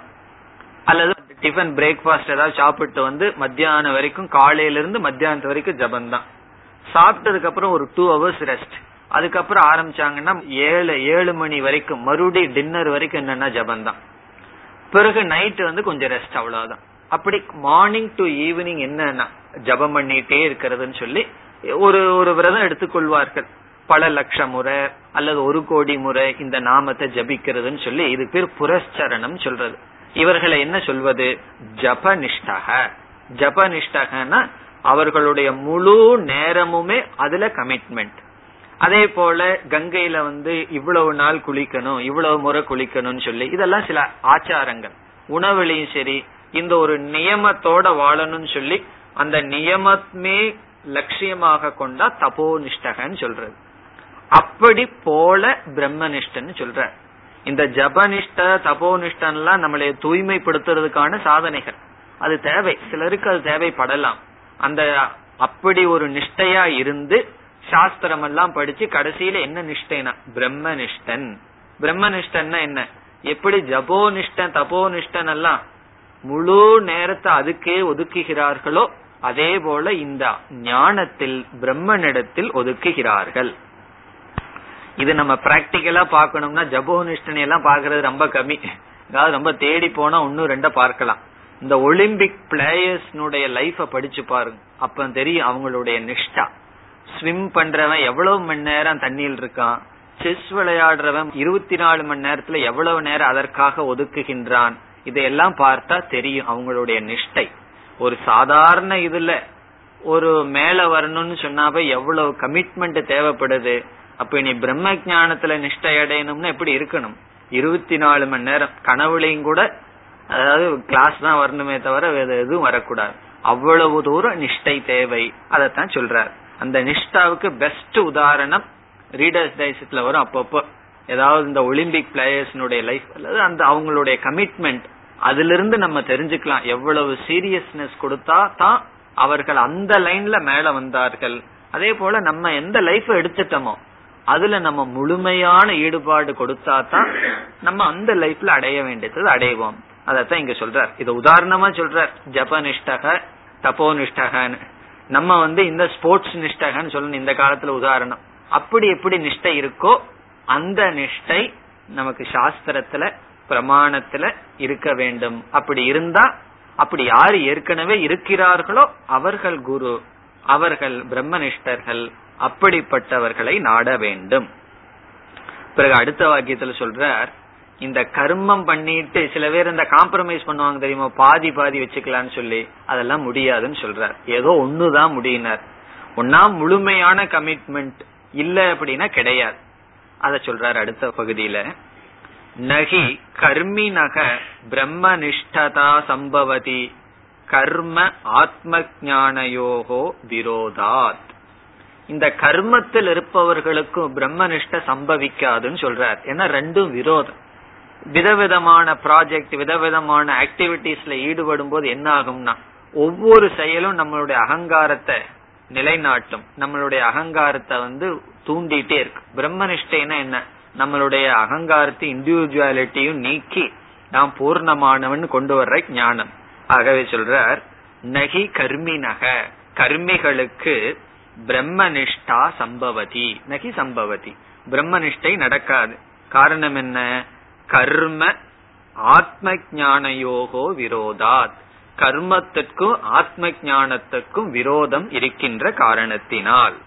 அல்லது டிஃபன் பிரேக்ஃபாஸ்ட் ஏதாவது சாப்பிட்டு வந்து மத்தியானம் வரைக்கும் காலையில இருந்து மத்தியானத்து வரைக்கும் ஜபம் தான் சாப்பிட்டதுக்கு அப்புறம் ஒரு டூ ஹவர்ஸ் ரெஸ்ட் அதுக்கப்புறம் ஆரம்பிச்சாங்கன்னா ஏழு ஏழு மணி வரைக்கும் மறுபடி டின்னர் வரைக்கும் என்னன்னா ஜபம் தான் பிறகு நைட் வந்து கொஞ்சம் ரெஸ்ட் அவ்வளவுதான். அப்படி மார்னிங் டு ஈவினிங் என்னன்னா ஜபம் பண்ணிட்டே இருக்கிறதுன்னு சொல்லி ஒரு ஒரு விரதம் எடுத்துக்கொள்வார்கள். பல லட்சம் முறை அல்லது ஒரு கோடி முறை இந்த நாமத்தை ஜபிக்கிறதுன்னு சொல்லி இது பேர் புரஸ்சரணம் சொல்றது. இவர்களை என்ன சொல்வது? ஜபனிஷ்டக ஜபனிஷ்டகன்னா அவர்களுடைய முழு நேரமுமே அதுல கமிட்மெண்ட் அதே போல கங்கையில வந்து இவ்வளவு நாள் குளிக்கணும் இவ்வளவு முறை குளிக்கணும்னு சொல்லி இதெல்லாம் சில ஆச்சாரங்கள். உணவுலையும் சரி இந்த ஒரு நியமத்தோட வாழணும்னு சொல்லி அந்த நியமமே லட்சியமாக கொண்டா தபோனிஷ்டகன்னு சொல்றது. அப்படி போல பிரம்மனிஷ்டன்னு சொல்ற. இந்த ஜபனிஷ்ட தபோனிஷ்டன்லாம் நம்மளை தூய்மைப்படுத்துறதுக்கான சாதனைகள். அது தேவை. சிலருக்கு அது தேவைப்படலாம். அந்த அப்படி ஒரு நிஷ்டையா இருந்து சாஸ்திரம் எல்லாம் படிச்சு கடைசியில என்ன நிஷ்டைனா? பிரம்மனிஷ்டன் பிரம்மனிஷ்டன்னா என்ன? எப்படி ஜபோனிஷ்டன் தபோனிஷ்டன் எல்லாம் முழு நேரத்தை அதுக்கே ஒதுக்குகிறார்களோ அதே போல இந்த ஞானத்தில் பிரம்மனிடத்தில் ஒதுக்குகிறார்கள். இது நம்ம பிராக்டிக்கலா பாக்கணும்னா ஜபோனிஷ்டனை எல்லாம் பாக்குறது ரொம்ப கம்மி. அதாவது ரொம்ப தேடி போனா ஒன்னும் ரெண்ட பார்க்கலாம். இந்த ஒலிம்பிக் பிளேயர்ஸ்னுடைய லைஃப படிச்சு பாருங்க. அப்ப தெரியும் அவங்களுடைய நிஷ்டா. ஸ்விம் பண்றவன் எவ்வளவு மணி நேரம் தண்ணியில் இருக்கான்? செஸ் விளையாடுறவன் இருபத்தி நாலு மணி நேரத்துல எவ்வளவு நேரம் அதற்காக ஒதுக்குகின்றான்? இதையெல்லாம் பார்த்தா தெரியும் அவங்களுடைய நிஷ்டை. ஒரு சாதாரண இதுல ஒரு மேல வரணும்னு சொன்னாவே எவ்வளவு கமிட்மெண்ட் தேவைப்படுது? அப்ப நீ பிரம்ம ஜானத்துல நிஷ்டை அடையணும்னு எப்படி இருக்கணும்? இருபத்தி நாலு மணி நேரம் கனவுலையும் கூட அதாவது கிளாஸ் தான் வரணுமே தவிர வேற எதுவும் வரக்கூடாது. அவ்வளவு தூரம் நிஷ்டை தேவை. அதைத்தான் சொல்றார். அந்த நிஷ்டாவுக்கு பெஸ்ட் உதாரணம் ரீடர்ஸ் டைசத்துல வரும் அப்பப்போ. ஏதாவது இந்த ஒலிம்பிக் பிளேயர்ஸ்னுடைய லைஃப் அல்லது அந்த அவங்களுடைய கமிட்மெண்ட் அதுல இருந்து நம்ம தெரிஞ்சுக்கலாம். எவ்வளவு சீரியஸ்னஸ் கொடுத்தா தான் அவர்கள் அந்த லைன்ல மேல வந்தார்கள். அதே போல நம்ம எந்த லைஃப் எடுத்துட்டோமோ அதுல நம்ம முழுமையான ஈடுபாடு கொடுத்தா தான் நம்ம அந்த லைஃப்ல அடைய வேண்டியது அடைவோம். அதத்தான் இங்க சொல்றார். இது உதாரணமா சொல்றார். ஜப நிஷ்டக தப்போ நிஷ்டகன்னு நம்ம வந்து இந்த ஸ்போர்ட்ஸ் நிஷ்டகன்னு சொல்லணும். இந்த காலத்துல உதாரணம். அப்படி எப்படி நிஷ்டை இருக்கோ அந்த நிஷ்டை நமக்கு சாஸ்திரத்துல பிரமாணத்துல இருக்க வேண்டும். அப்படி இருந்தா அப்படி யாரு ஏற்கனவே இருக்கிறார்களோ அவர்கள் குரு. அவர்கள் பிரம்மனிஷ்டர்கள் அப்படிப்பட்டவர்களை நாட வேண்டும். பிறகு அடுத்த வாக்கியத்துல சொல்றார் இந்த கர்மம் பண்ணிட்டு சில பேர் இந்த காம்ப்ரமைஸ் பண்ணுவாங்க தெரியுமா? பாதி பாதி வச்சுக்கலாம்னு சொல்லி அதெல்லாம் முடியாதுன்னு சொல்றார். ஏதோ ஒண்ணுதான் முடியினார். ஒன்னா முழுமையான கமிட்மெண்ட் இல்ல அப்படின்னா கிடையாது. அத சொல்றார் அடுத்த பகுதியில. நகி கர்மினக பிரம்மனிஷ்டதா சம்பவதி கர்ம ஆத்ம ஜானயோகோ விரோதாத். இந்த கர்மத்தில் இருப்பவர்களுக்கும் பிரம்மனிஷ்ட சம்பவிக்காதுன்னு சொல்றார். ஏன்னா ரெண்டும் விரோதம். விதவிதமான ப்ராஜெக்ட் விதவிதமான ஆக்டிவிட்டிஸ்ல ஈடுபடும் போது என்ன ஆகும்னா ஒவ்வொரு செயலும் நம்மளுடைய அகங்காரத்தை நிலைநாட்டும். நம்மளுடைய அகங்காரத்தை வந்து தூண்டிட்டே இருக்கு. பிரம்மனிஷ்டைனா என்ன? நம்மளுடைய அகங்காரத்தை இண்டிவிஜுவாலிட்டியும் நீக்கி நாம் பூர்ணமானவன் கொண்டு வர்ற ஞானம். ஆகவே சொல்றார் நகி கர்மிணக கர்மிகளுக்கு பிரம்மனிஷ்டா சம்பவதி. நகி சம்பவதி. பிரம்மனிஷ்டை நடக்காது. காரணம் என்ன? கர்ம ஆத்ம ஞானயோகோ விரோதாத். கர்மத்திற்கும் ஆத்ம ஞானத்துக்கும் விரோதம் இருக்கின்ற காரணத்தினால்.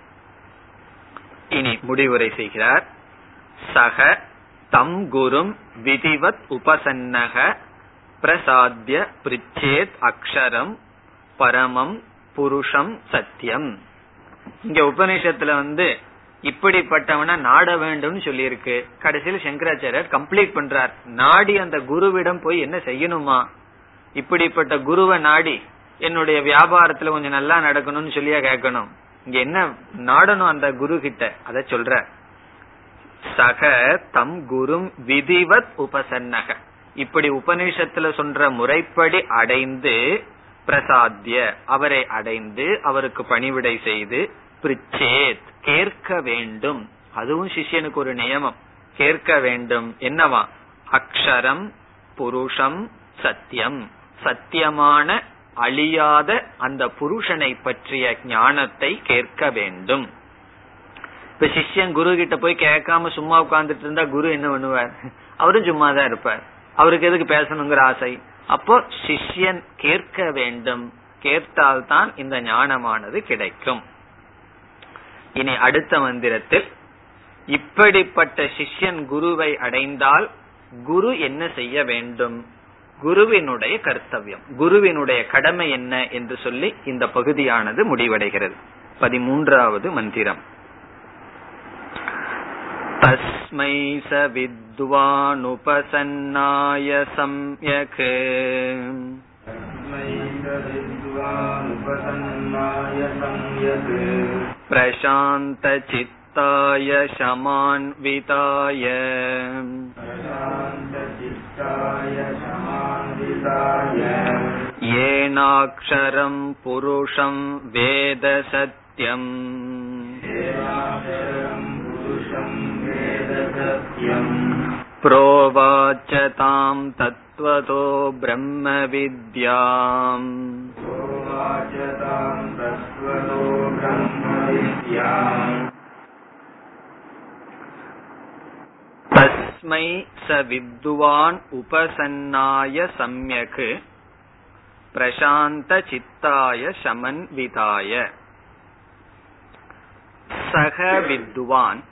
இனி முடிவுரை செய்கிறார். சக தம் குரும் விதிவத் உபசன்னக பிரசாத்திய பிரிச்சேத் அக்ஷரம் பரமம் புருஷம் சத்தியம் இங்க உபநிஷத்துல வந்து இப்படிப்பட்டவன நாட வேண்டும் சொல்லியிருக்கு. கடைசியில் சங்கராச்சாரியர் கம்ப்ளீட் பண்றார். நாடி அந்த குருவிடம் போய் என்ன செய்யணுமா? இப்படிப்பட்ட குருவை நாடி என்னுடைய வியாபாரத்துல கொஞ்சம் நல்லா நடக்கணும்னு சொல்லியா கேட்கணும். இங்க என்ன நாடணும் அந்த குரு கிட்ட அத சொல்ற. சக தம் குரும் விதிவத் உபசன்னக. இப்படி உபநிஷத்துல சொல்ற முறைப்படி அடைந்து பிரசாத்திய அவரை அடைந்து அவருக்கு பணிவிடை செய்து பிரிச்சேத் கேட்க வேண்டும். அதுவும் சிஷியனுக்கு ஒரு நியமம். கேட்க வேண்டும். என்னவா? அக்ஷரம் புருஷம் சத்தியம். சத்தியமான அழியாத அந்த புருஷனை பற்றிய ஞானத்தை கேட்க வேண்டும். இப்ப சிஷ்யன் குரு கிட்ட போய் கேட்காம சும்மா உட்கார்ந்துட்டு இருந்தா குரு என்ன பண்ணுவார்? அவரும் சும்மா தான் இருப்பார். அவருக்கு எதுக்கு பேசணுங்கிற ஆசை? அப்போ சிஷ்யன் கேட்க வேண்டும். கேட்டால்தான் இந்த ஞானமானது கிடைக்கும். இனி அடுத்த மந்திரத்தில் இப்படிப்பட்ட சிஷ்யன் குருவை அடைந்தால் குரு என்ன செய்ய வேண்டும்? குருவினுடைய கர்த்தவியம். குருவினுடைய கடமை என்ன என்று சொல்லி இந்த பகுதியானது முடிவடைகிறது. பதிமூன்றாவது மந்திரம். तस्मै स विद्वानुपसन्नाय सम्यक् प्रशान्तचित्ताय शमान्विताय येनाक्षरं पुरुषं वेदसत्यम् प्रोवाच ताम् तत्त्वतो ब्रह्मविद्याम् तस्मै स विद्वान् उपसन्नाय सम्यक् प्रशान्तचित्ताय समन्विताय सह विद्वान्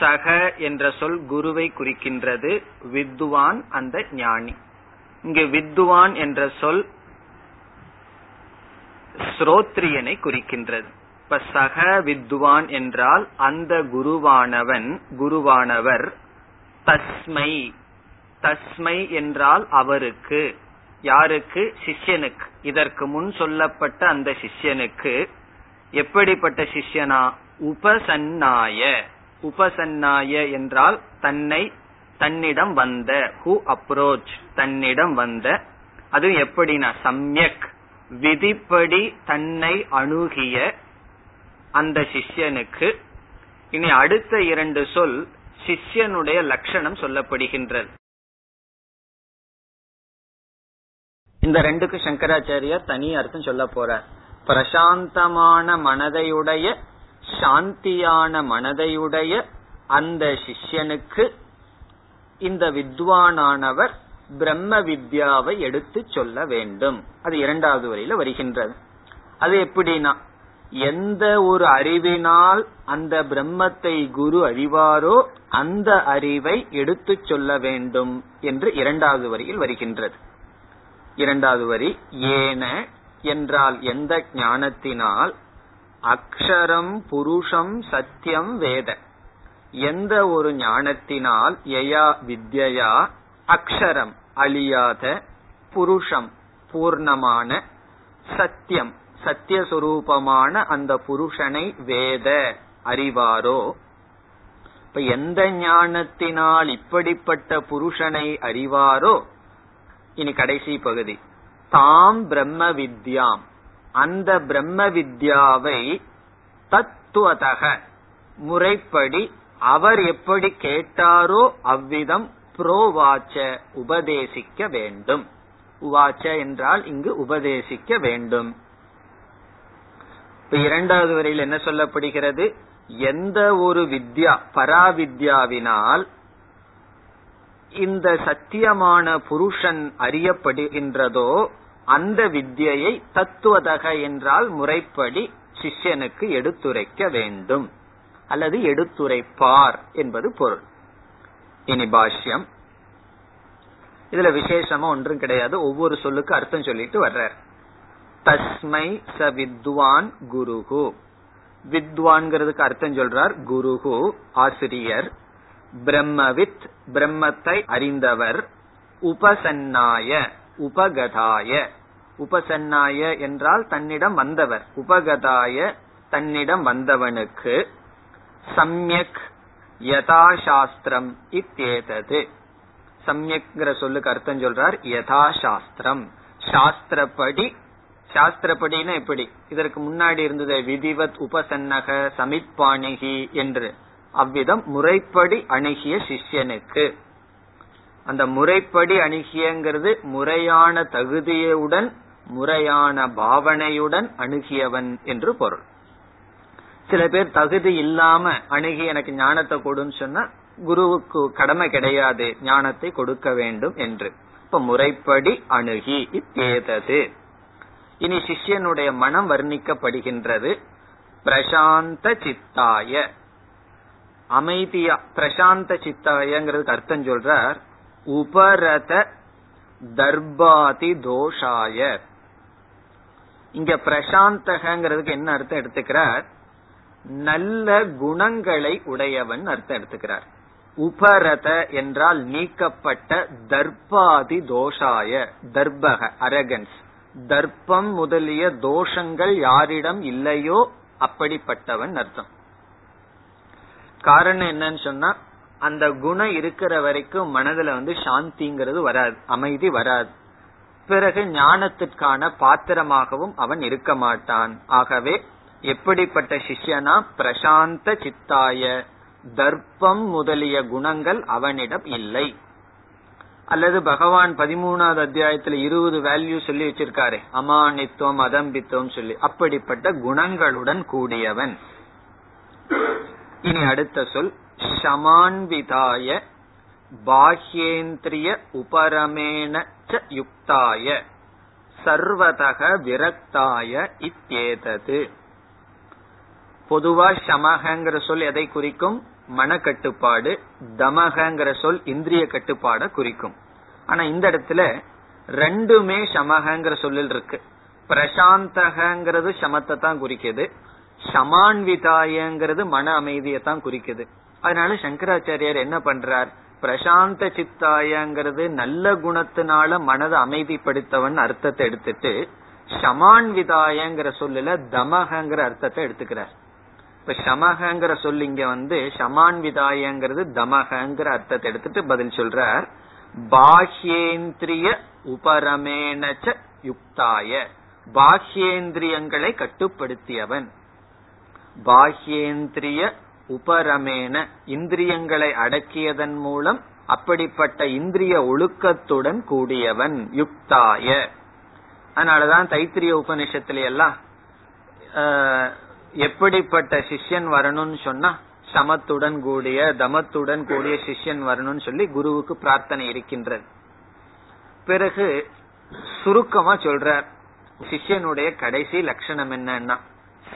சக என்ற சொல் குருவை குறிக்கின்றது வித்வான் அந்த ஞானி. இங்கு வித்வான் என்ற சொல் ஸ்ரோத்ரியனை குறிக்கின்றது. இப்ப சக வித்வான் என்றால் அந்த குருவானவன் குருவானவர் தஸ்மை. தஸ்மை என்றால் அவருக்கு. யாருக்கு? சிஷ்யனுக்கு. இதற்கு முன் சொல்லப்பட்ட அந்த சிஷ்யனுக்கு. எப்படிப்பட்ட சிஷ்யனா? உபசன்னாய. உபசன்னாய என்றால் தன்னை தன்னிடம் வந்த ஹூ அப்ரோச் தன்னிடம் வந்த. அது எப்படின்னா சம்யக் விதிப்படி தன்னை அணுகிய அந்த சிஷ்யனுக்கு. இனி அடுத்த இரண்டு சொல் சிஷ்யனுடைய லட்சணம் சொல்லப்படுகின்றது. இந்த ரெண்டுக்கு சங்கராச்சாரியார் தனி அர்த்தம் சொல்ல போறார். பிரசாந்தமான மனதையுடைய சாந்தியான மனதையுடைய அந்த சிஷ்யனுக்கு இந்த வித்வானானவர் பிரம்ம வித்யாவை எடுத்து சொல்ல வேண்டும். அது இரண்டாவது வரையில வருகின்றது. அது எப்படின்னா எந்த ஒரு அறிவினால் அந்த பிரம்மத்தை குரு அறிவாரோ அந்த அறிவை எடுத்து சொல்ல வேண்டும் என்று இரண்டாவது வரியில் வருகின்றது. இரண்டாவது வரி ஏன என்றால் எந்த ஞானத்தினால் அக்ஷரம் புருஷம் சத்தியம் வேத. எந்த ஒரு ஞானத்தினால் யயா வித்யா அக்ஷரம் அழியாத புருஷம் பூர்ணமான சத்தியம் சத்தியஸ்வரூபமான அந்த புருஷனை வேத அறிவாரோ? இப்ப எந்த ஞானத்தினால் இப்படிப்பட்ட புருஷனை அறிவாரோ? இனி கடைசி பகுதி. தாம் பிரம்ம வித்யாம். அந்த பிரம்ம வித்யாவை தத்துவதக முறைப்படி அவர் எப்படி கேட்டாரோ அவ்விதம் புரோவாச்ச உபதேசிக்க வேண்டும். உவாச்ச என்றால் இங்கு உபதேசிக்க வேண்டும். இரண்டாவது வரையில் என்ன சொல்லப்படுகிறது? எந்த ஒரு வித்யா பராவித்யாவினால் இந்த சத்தியமான புருஷன் அறியப்படுகின்றதோ அந்த வித்யை தத்துவதக என்றால் முறைப்படி சிஷ்யனுக்கு எடுத்துரைக்க வேண்டும். அல்லது எடுத்துரைப்பார் என்பது பொருள். இனி பாஷ்யம். இதுல விசேஷமா ஒன்றும் கிடையாது. ஒவ்வொரு சொல்லுக்கு அர்த்தம் சொல்லிட்டு வர்றார். தஸ்மை ச வித்வான் குருகு வித்வான்கிறதுக்கு அர்த்தம் சொல்றார் குருகு ஆசிரியர். பிரம்மவித் பிரம்மத்தை அறிந்தவர் உபசன்னாய. உபகதாய. உபசன்னாய என்றால் தன்னிடம் வந்தவர். உபகதாய தன்னிடம் வந்தவனுக்கு சம்யக் யதாசாஸ்திரம் இத்தேதது. சம்யக்ங்கிற சொல்லுக்கு அர்த்தம் சொல்றார் யதாசாஸ்திரம். சாஸ்திரப்படி சாஸ்திரப்படினா எப்படி இதற்கு முன்னாடி இருந்தது விதிவத் உபசன்னக சமித்பாணிகி என்று. அவ்விதம் முறைப்படி அணுகிய சிஷ்யனுக்கு. அந்த முறைப்படி அணுகியங்கிறது முறையான தகுதியுடன் முறையான பாவனையுடன் அணுகியவன் என்று பொருள். சில பேர் தகுதி இல்லாம அணுகி எனக்கு ஞானத்தை கொடுன்னு சொன்னா குருவுக்கு கடமை கிடையாது ஞானத்தை கொடுக்க வேண்டும் என்று. இப்ப முறைப்படி அணுகி இத்தேதது. இனி சிஷ்யனுடைய மனம் வர்ணிக்கப்படுகின்றது. பிரசாந்த சித்தாய. அமைதியா பிரசாந்த சித்தாயங்கிறதுக்கு அர்த்தம் சொல்றார். உபரத தர்பாதி தோஷாய இங்க பிரசாந்தகங்கிறதுக்கு என்ன அர்த்தம் எடுத்துக்கிறார்? நல்ல குணங்களை உடையவன் அர்த்தம் எடுத்துக்கிறார். உபரத என்றால் நீக்கப்பட்ட தர்பாதி தோஷாய தர்பக அரகன்ஸ். தர்ப்பம் முதலிய தோஷங்கள் யாரிடம் இல்லையோ அப்படிப்பட்டவன் அர்த்தம். காரணம் என்னன்னு சொன்னா அந்த குணம் இருக்கிற வரைக்கும் மனதுல வந்து சாந்திங்கிறது வராது அமைதி வராது. பிறகு ஞானத்திற்கான பாத்திரமாகவும் அவன் இருக்க மாட்டான். ஆகவே எப்படிப்பட்ட சிஷ்யனா? பிரசாந்த சித்தாய தர்ப்பம் முதலிய குணங்கள் அவனிடம் இல்லை. அல்லது பகவான் பதிமூணாவது அத்தியாயத்துல இருபது வேல்யூ சொல்லி வச்சிருக்காரு. அமானித்துவம் அதம்பித்துவம் சொல்லி. அப்படிப்பட்ட குணங்களுடன் கூடியவன். இனி அடுத்த சொல். சமான்விதாய பாஹ்யேந்திரிய உபரமேன யுக்தாய சர்வதக விரக்தாய இத்தேதது. பொதுவா சமகங்கிற சொல் எதை குறிக்கும்? மனக்கட்டுப்பாடு தமகங்கிற சொல் இந்திரிய கட்டுப்பாட குறிக்கும். ஆனா இந்த இடத்துல ரெண்டுமே சமகங்கிற சொல்லில் இருக்கு. பிரசாந்தகங்கிறது சமத்தை தான் குறிக்குது. சமான்விதாயங்கிறது மன அமைதியை தான் குறிக்குது. அதனால சங்கராச்சாரியார் என்ன பண்றார்? பிரசாந்த சித்தாயங்கிறது நல்ல குணத்தினால மனதை அமைதிப்படுத்தவன் அர்த்தத்தை எடுத்துட்டு சமான்விதாயங்கிற சொல்லுல தமகங்கிற அர்த்தத்தை எடுத்துக்கிறார். இப்ப சமகங்கிற சொல் இங்க வந்து சமான்விதாயங்கிறது தமகங்கிற அர்த்தத்தை எடுத்துட்டு பதில் சொல்றார். பாஹ்யேந்திரிய உபரமேனச்ச யுக்தாய. பாஹ்யேந்திரியங்களை கட்டுப்படுத்தியவன். பாஹ்யேந்திரிய உபரமேன இந்திரியங்களை அடக்கியதன் மூலம் அப்படிப்பட்ட இந்திரிய ஒழுக்கத்துடன் கூடியவன் யுக்தாய. அதனாலதான் தைத்திரிய உபனிஷத்துல எல்லாம் எப்படிப்பட்ட சிஷ்யன் வரணும்னு சொன்னா சமத்துடன் கூடிய தமத்துடன் கூடிய சிஷ்யன் வரணும்னு சொல்லி குருவுக்கு பிரார்த்தனை இருக்கின்றது. பிறகு சுருக்கமா சொல்றார் சிஷ்யனுடைய கடைசி லட்சணம் என்னன்னா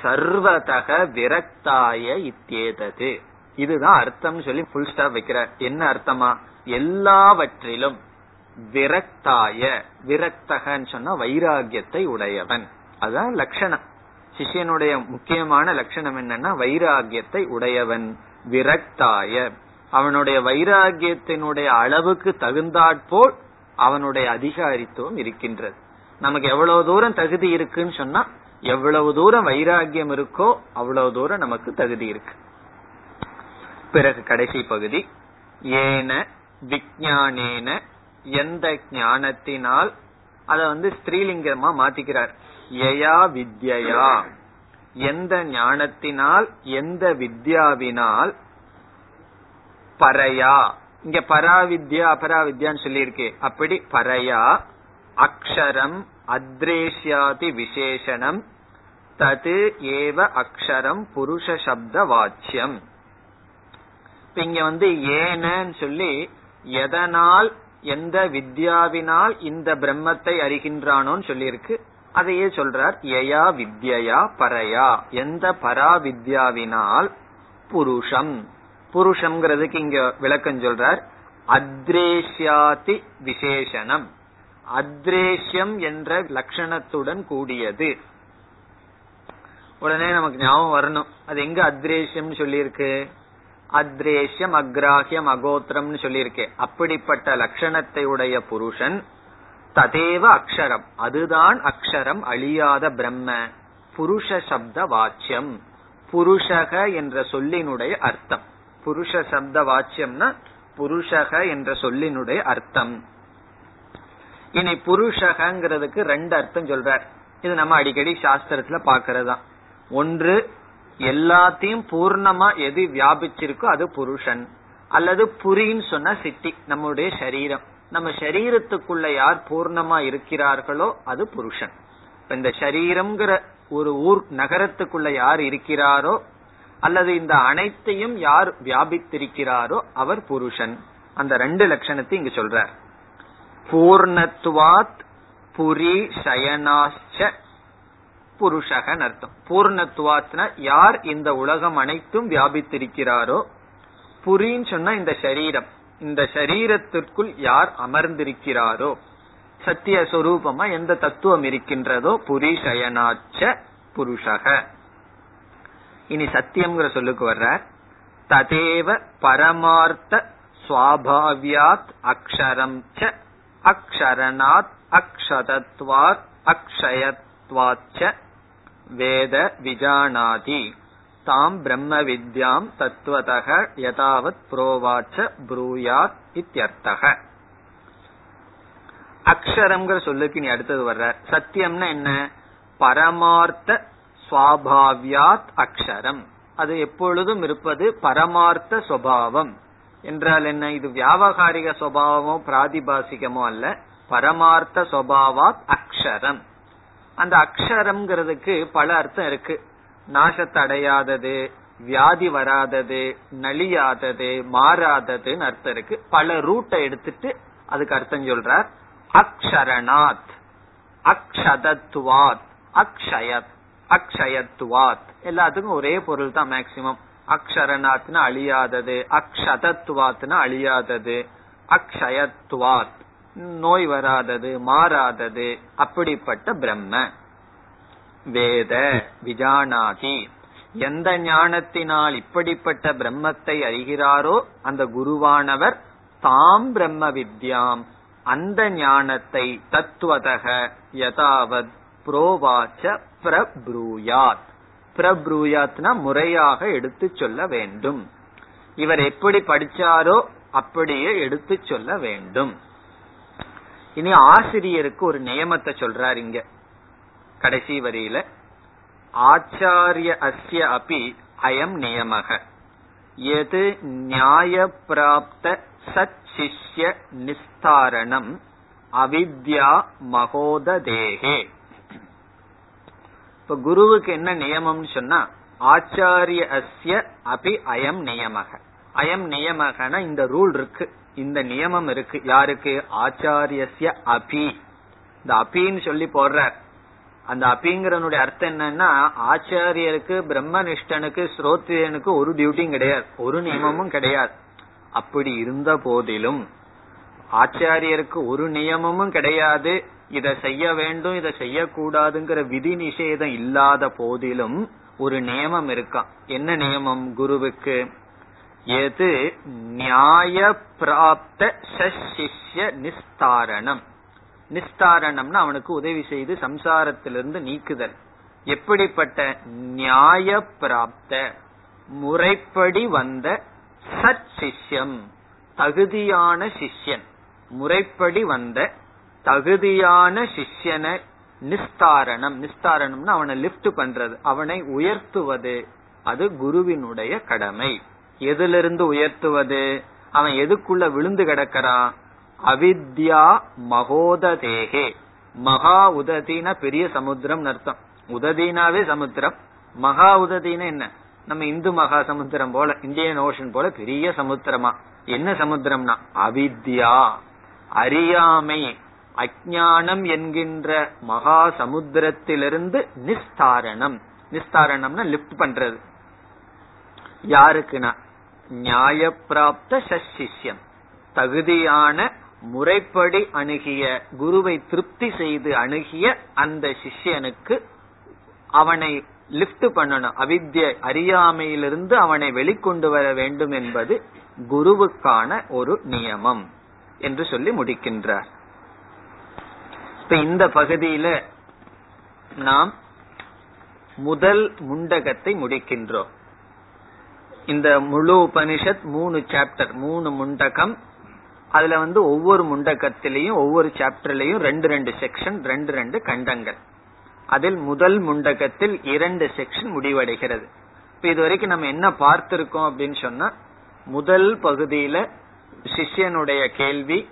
சர்வதக விரக்தாய இத்தியேதது இதுதான் அர்த்தம் சொல்லி புல் ஸ்டாப் வைக்கிறார் என்ன அர்த்தமா? எல்லாவற்றிலும் விரக்தாய விரக்தகன்னு சொன்னா வைராகியத்தை உடையவன். அதான் லட்சணம். சிஷியனுடைய முக்கியமான லட்சணம் என்னன்னா வைராகியத்தை உடையவன் விரக்தாய. அவனுடைய வைராகியத்தினுடைய அளவுக்கு தகுந்தாற்போல் அவனுடைய அதிகாரித்துவம் இருக்கின்றது. நமக்கு எவ்வளவு தூரம் தகுதி இருக்குன்னு சொன்னா எவ்வளவு தூரம் வைராகியம் இருக்கோ அவ்வளவு தூரம் நமக்கு தகுதி இருக்கு. பிறகு கடைசி பகுதி ஏன விஜயானேன எந்த ஞானத்தினால் அத வந்து ஸ்திரீலிங்கமா மாத்திக்கிறார். ஏயா வித்யா எந்த ஞானத்தினால் எந்த வித்யாவினால் பரையா. இங்க பராவித்யா அபராவித்யான்னு சொல்லியிருக்கு. அப்படி பரையா அக்ஷரம் அத்ரேஷ்யாதி விசேஷனம் தது ஏவ அக்ஷரம் புருஷ சப்த வாச்சியம். இங்க வந்து ஏனன்னு சொல்லி எதனால் எந்த வித்யாவினால் இந்த பிரம்மத்தை அறிகின்றானோன்னு சொல்லியிருக்கு. அதையே சொல்றார் யயா வித்யா பரையா. எந்த பரா வித்யாவினால் புருஷம். புருஷம்ங்கிறதுக்கு இங்க விளக்கம் சொல்றார் அத்ரேஷ்யாதி விசேஷனம். அத்ரேஷ்யம் என்ற லட்சணத்துடன் கூடியது. உடனே நமக்கு ஞாபகம் வரணும். அது எங்க அத்ரேஷ்யம் சொல்லியிருக்கு? அத்ரேஷ்யம் அக்ராஹியம் அகோத்திரம்னு சொல்லியிருக்கு. அப்படிப்பட்ட லட்சணத்தை உடைய புருஷன் ததேவ அக்ஷரம். அதுதான் அக்ஷரம் அழியாத பிரம்ம. புருஷ சப்த வாச்சியம். புருஷக என்ற சொல்லினுடைய அர்த்தம். புருஷ சப்த வாச்சியம்னா புருஷக என்ற சொல்லினுடைய அர்த்தம். இனி புருஷகங்கிறதுக்கு ரெண்டு அர்த்தம் சொல்றார். இது நம்ம அடிக்கடி சாஸ்திரத்துல பாக்குறதுதான் ஒன்று எல்லாத்தையும் பூர்ணமா எது வியாபிச்சிருக்கோ அது புருஷன். அல்லது புரின்னு சொன்னா சிட்டி நம்முடைய சரீரம். நம்ம சரீரத்துக்குள்ள யார் பூர்ணமா இருக்கிறார்களோ அது புருஷன். இந்த சரீரம்ங்கிற ஒரு ஊர் நகரத்துக்குள்ள யார் இருக்கிறாரோ அல்லது இந்த அனைத்தையும் யார் வியாபித்திருக்கிறாரோ அவர் புருஷன். அந்த ரெண்டு லட்சணத்தை இங்கு சொல்றார். பூர்ணத்துவாத் புரி சயனாச்ச புருஷகன் அர்த்தம். பூர்ணத்துவாத்னா யார் இந்த உலகம் அனைத்தும் வியாபித்திருக்கிறாரோ புரின்னு சொன்னா இந்த சரீரம். இந்த சரீரத்திற்குள் யார் அமர்ந்திருக்கிறாரோ சத்திய சொரூபமா எந்த தத்துவம் இருக்கின்றதோ புரி சயனாச்ச புருஷக. இனி சத்தியம்ங்கிற சொல்லுக்கு வர்ற ததேவ பரமார்த்த சுவாபாவியாத் அக்ஷரம் ச அக்ஷரணாத் அக்ஷதத்வாத் அக்ஷயத்வாச்ச வேத விஜானாதி. தாம் பிரம்ம வித்யாம் தத்துவதக யதாவத் புரோவாச்ச ப்ரூயாத் இத்தியர்த்தக. அக்ஷரம்ங்கிற சொல்லுக்கு நீ அடுத்தது வர்ற. சத்தியம்னா என்ன? பரமார்த்த சுவாபாவியாத் அக்ஷரம். அது எப்பொழுதும் இருப்பது பரமார்த்த சுவாவம். என்றால் என்ன? இது வியாபகாரிக சுவாவமோ பிராதிபாசிகமோ அல்ல. பரமார்த்த சுவாவாத் அக்ஷரம். அந்த அக்ஷரம்ங்கிறதுக்கு பல அர்த்தம் இருக்கு. நாசத்தை அடையாதது வியாதி வராதது நலியாதது மாறாததுன்னு அர்த்தம் இருக்கு. பல ரூட்டை எடுத்துட்டு அதுக்கு அர்த்தம் சொல்றார். அக்ஷரணாத் அக்ஷதத்துவாத். அக்ஷயத். அக்ஷயத்துவாத். எல்லாத்துக்கும் ஒரே பொருள் தான் மேக்சிமம் அக்ஷரநாத்னா அழியாதது அக்ஷதத்துவாத்னா அழியாதது அக்ஷயத்துவாத் நோய் வராதது மாறாதது அப்படிப்பட்ட பிரம்ம. வேத விஜானாதி எந்த ஞானத்தினால் இப்படிப்பட்ட பிரம்மத்தை அறிகிறாரோ அந்த குருவானவர் தாம் பிரம்ம வித்யாம். அந்த ஞானத்தை தத்துவதக யதாவத் புரோவாச்ச பிரப்ரூயாத். பிரப்ரூயாத்னா முறையாக எடுத்து சொல்ல வேண்டும். இவர் எப்படி படிச்சாரோ அப்படியே எடுத்து சொல்ல வேண்டும். இனி ஆசிரியருக்கு ஒரு நியமத்தை சொல்றார் இங்க கடைசி வரியில. ஆச்சாரிய அஸ்ய அபி அயம் நியமக. எது நியாய பிராப்த சச்சிஷ்ய நிஸ்தாரணம் அவித்யா மகோததேகே. இப்ப குருவுக்கு என்ன நியமம்னு சொன்னா ஆச்சாரிய அஸ்ய அபி அயம் நியமக. அயம் நியமகனா இந்த ரூல் இருக்கு. இந்த நியமம் இருக்கு. யாருக்கு? ஆச்சாரியஸ்ய அபி. இந்த அபின்னு சொல்லி போடுறார். அந்த அபிங்கிறனுடைய அர்த்தம் என்னன்னா ஆச்சாரியருக்கு பிரம்மனிஷ்டனுக்கு ஸ்ரோத்ரியனுக்கு ஒரு டியூட்டியும் கிடையாது. ஒரு நியமமும் கிடையாது. அப்படி இருந்த போதிலும் ஆச்சாரியருக்கு ஒரு நியமமும் கிடையாது. இதை செய்ய வேண்டும் இதை செய்யக்கூடாதுங்கிற விதி நிஷேதம் இல்லாத போதிலும் ஒரு நியமம் இருக்கான் என்ன நியமம் குருவுக்கு? எது? நியாய பிராப்த சிஷ்ய நிஸ்தாரணம். நிஸ்தாரணம்னா அவனுக்கு உதவி செய்து சம்சாரத்திலிருந்து நீக்குதல். எப்படிப்பட்ட? நியாய பிராப்த முறைப்படி வந்த சத் சிஷ்யம் தகுதியான சிஷ்யன் முறைப்படி வந்த தகுதியான சிஷ்யனை நிஸ்தாரணம். நிஸ்தாரணம்னு அவனை லிப்ட் பண்றது. அவனை உயர்த்துவது. அது குருவினுடைய கடமை. எதிலிருந்து உயர்த்துவது? அவன் எதுக்குள்ள விழுந்து கிடக்கிறான்? அவித்யா மகோததேகே. மகா உததினா பெரிய சமுத்திரம் அர்த்தம். உததினாவே சமுத்திரம். மகா உததினா என்ன? நம்ம இந்து மகா சமுத்திரம் போல இந்தியன் ஓஷன் போல பெரிய சமுத்திரமா. என்ன சமுத்திரம்னா? அவித்யா. அறியாமை அஜானம் என்கின்ற மகா சமுத்திரத்திலிருந்து நிஸ்தாரணம். நிஸ்தாரணம்னா லிப்ட் பண்றது. யாருக்குன்னா? நியாய பிராப்த சசிஷ்யம். தகுதியான முறைப்படி அணுகிய குருவை திருப்தி செய்து அணுகிய அந்த சிஷ்யனுக்கு அவனை லிப்ட் பண்ணணும். அவித்ய அறியாமையிலிருந்து அவனை வெளிக்கொண்டு வர வேண்டும் என்பது குருவுக்கான ஒரு நியமம் என்று சொல்லி முடிக்கின்றார். இப்ப இந்த பகுதியில நாம் முதல் முண்டகத்தை முடிக்கின்றோம். இந்த முழு உபனிஷத் மூணு சாப்டர் மூணு முண்டகம். அதுல வந்து ஒவ்வொரு முண்டகத்திலையும் ஒவ்வொரு சாப்டர்லயும் ரெண்டு ரெண்டு செக்ஷன் ரெண்டு ரெண்டு கண்டங்கள். அதில் முதல் முண்டகத்தில் இரண்டு செக்ஷன் முடிவடைகிறது. இப்ப இதுவரைக்கும் நம்ம என்ன பார்த்திருக்கோம் அப்படின்னு சொன்னா முதல் பகுதியில சிஷ்யனுடைய கேள்வி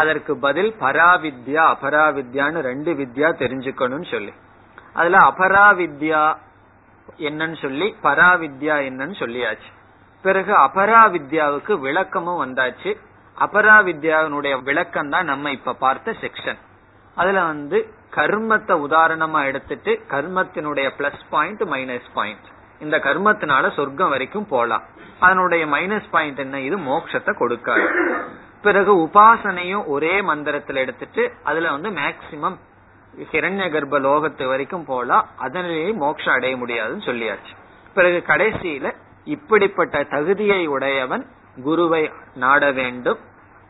அதற்கு பதில் பராவித்யா அபராவித்யான்னு ரெண்டு வித்யா தெரிஞ்சுக்கணும்னு சொல்லி. அதுல அபராவித்யா என்னன்னு சொல்லி பராவித்யா என்னன்னு சொல்லியாச்சு. பிறகு அபராவித்யாவுக்கு விளக்கமும் வந்தாச்சு. அபராவித்யாவினுடைய விளக்கம் தான் நம்ம இப்ப பார்த்த செக்ஷன் அதுல வந்து கர்மத்தை உதாரணமா எடுத்துட்டு கர்மத்தினுடைய பிளஸ் பாயிண்ட் மைனஸ் பாயிண்ட் இந்த கர்மத்தினால சொர்க்கம் வரைக்கும் போலாம். அதனுடைய மைனஸ் பாயிண்ட் என்ன? இது மோட்சத்தை கொடுக்காது. பிறகு உபாசனையும் ஒரே மந்திரத்துல எடுத்துட்டு அதுல வந்து மேக்சிமம் ஹிரண்ய கர்ப்ப லோகத்து வரைக்கும் போலாம் அதனாலேயே மோட்சம் அடைய முடியாதுன்னு சொல்லியாச்சு. பிறகு கடைசியில இப்படிப்பட்ட தகுதியை உடையவன் குருவை நாட வேண்டும்.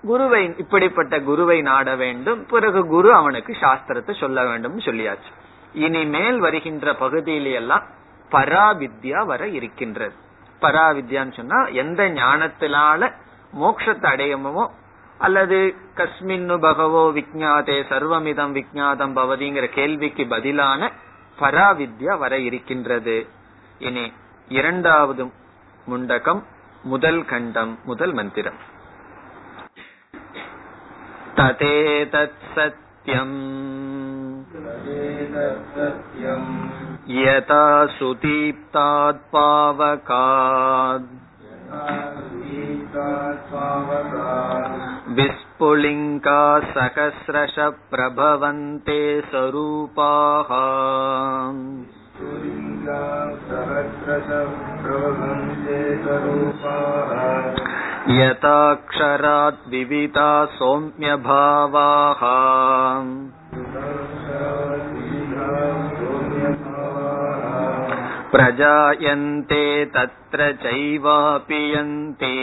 குருவை இப்படிப்பட்ட குருவை நாட வேண்டும். பிறகு குரு அவனுக்கு சாஸ்திரத்தை சொல்ல வேண்டும் சொல்லியாச்சு. இனிமேல் வருகின்ற பகுதியிலெல்லாம் பராவித்யா வர இருக்கின்றது. பராவித்யான்னு சொன்னா எந்த ஞானத்தினால மோட்சத்தை அடையமோ அல்லது கஸ்மின்னு பகவோ விஜாதே சர்வமிதம் விஜாதம் பவதிங்கிற கேள்விக்கு பதிலான பராவித்யா வர இருக்கின்றது இனி இரண்டாவது முண்டகம் முதல் கண்டம் முதல் மந்திரம் तदेतत् सत्यम् यथा सुदीप्तात् पावकात् विस्फुलिङ्गा सहस्रश प्रभवन्ते स्वरूपाः यथाक्षरात् विविधा सौम्यभावाः प्रजायन्ते तत्र चैवापि यन्ति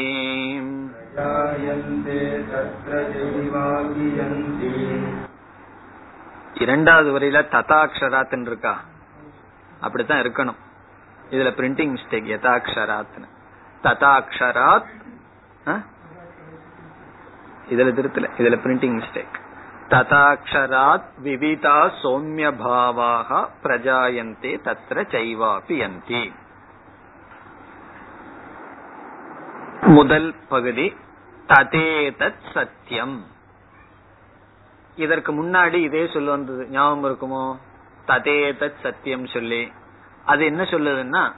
இரண்டாவது வரையில ததாக்ஷராத்னு இருக்கா அப்படித்தான் இருக்கணும் இதுல பிரிண்டிங் மிஸ்டேக் யதாக்ஷராத்னு ததாக்ஷராத் இதுல திருத்தல இதுல பிரிண்டிங் மிஸ்டேக் ததாக்ஷராத் விவிதா சௌமிய பாவாக பிரஜாயந்தே தத்ர சைவாபி அந்தி முதல் பகுதி ததேதத் சத்தியம் இதற்கு முன்னாடி இதே சொல்ல வந்தது. ஞாபகம் இருக்குமோ? ததேதத் சத்தியம் சொல்லி. அது என்ன சொல்லுதுன்னா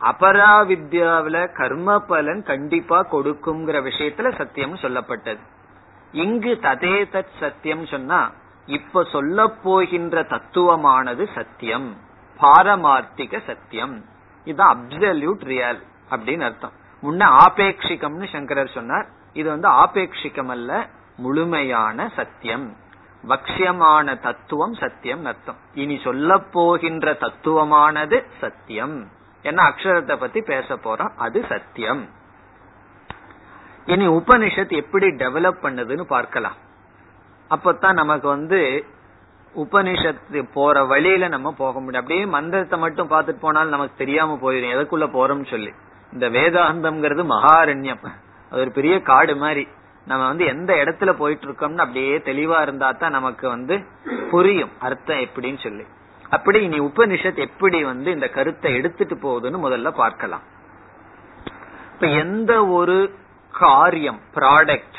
அபராவித்யாவில கர்ம பலன் கண்டிப்பா கொடுக்குங்கிற விஷயத்துல சத்தியம் சொல்லப்பட்டது. இங்கு ததே தத் சத்தியம் சொன்னா இப்ப சொல்ல போகின்ற தத்துவமானது சத்தியம். பாரமார்த்திக சத்தியம். இதுதான் அப்சல்யூட் ரியல் அப்படின்னு அர்த்தம். முன்ன ஆபேட்சிகம்னு சங்கரர் சொன்னார். இது வந்து ஆபேட்சிகம் அல்ல முழுமையான சத்தியம். பக்ஷ்யமான தத்துவம் சத்தியம் அர்த்தம். இனி சொல்ல போகின்ற தத்துவமானது சத்தியம். என்ன அக்ஷரத்தை பத்தி பேச போறோம்? அது சத்தியம். இனி உபனிஷத் எப்படி டெவலப் பண்ணுதுன்னு பார்க்கலாம். அப்பதான் நமக்கு வந்து உபனிஷத்து போற வழியில நம்ம போக முடியும். அப்படியே மந்திரத்தை மட்டும் பார்த்துட்டு போனாலும் நமக்கு தெரியாம போயிடும் எதுக்குள்ள போறோம்னு சொல்லி. இந்த வேதாந்தம்ங்கிறது மகாரண்யம். அது ஒரு பெரிய காடு மாதிரி. நம்ம வந்து எந்த இடத்துல போயிட்டு இருக்கோம்னு அப்படியே தெளிவா இருந்தா தான் நமக்கு வந்து புரியும். அர்த்தம் எப்படின்னு சொல்லி. அப்படி இனி உபனிஷத் எப்படி வந்து இந்த கருத்தை எடுத்துட்டு போகுதுன்னு முதல்ல பார்க்கலாம். இப்ப எந்த ஒரு காரியம் ப்ராடக்ட்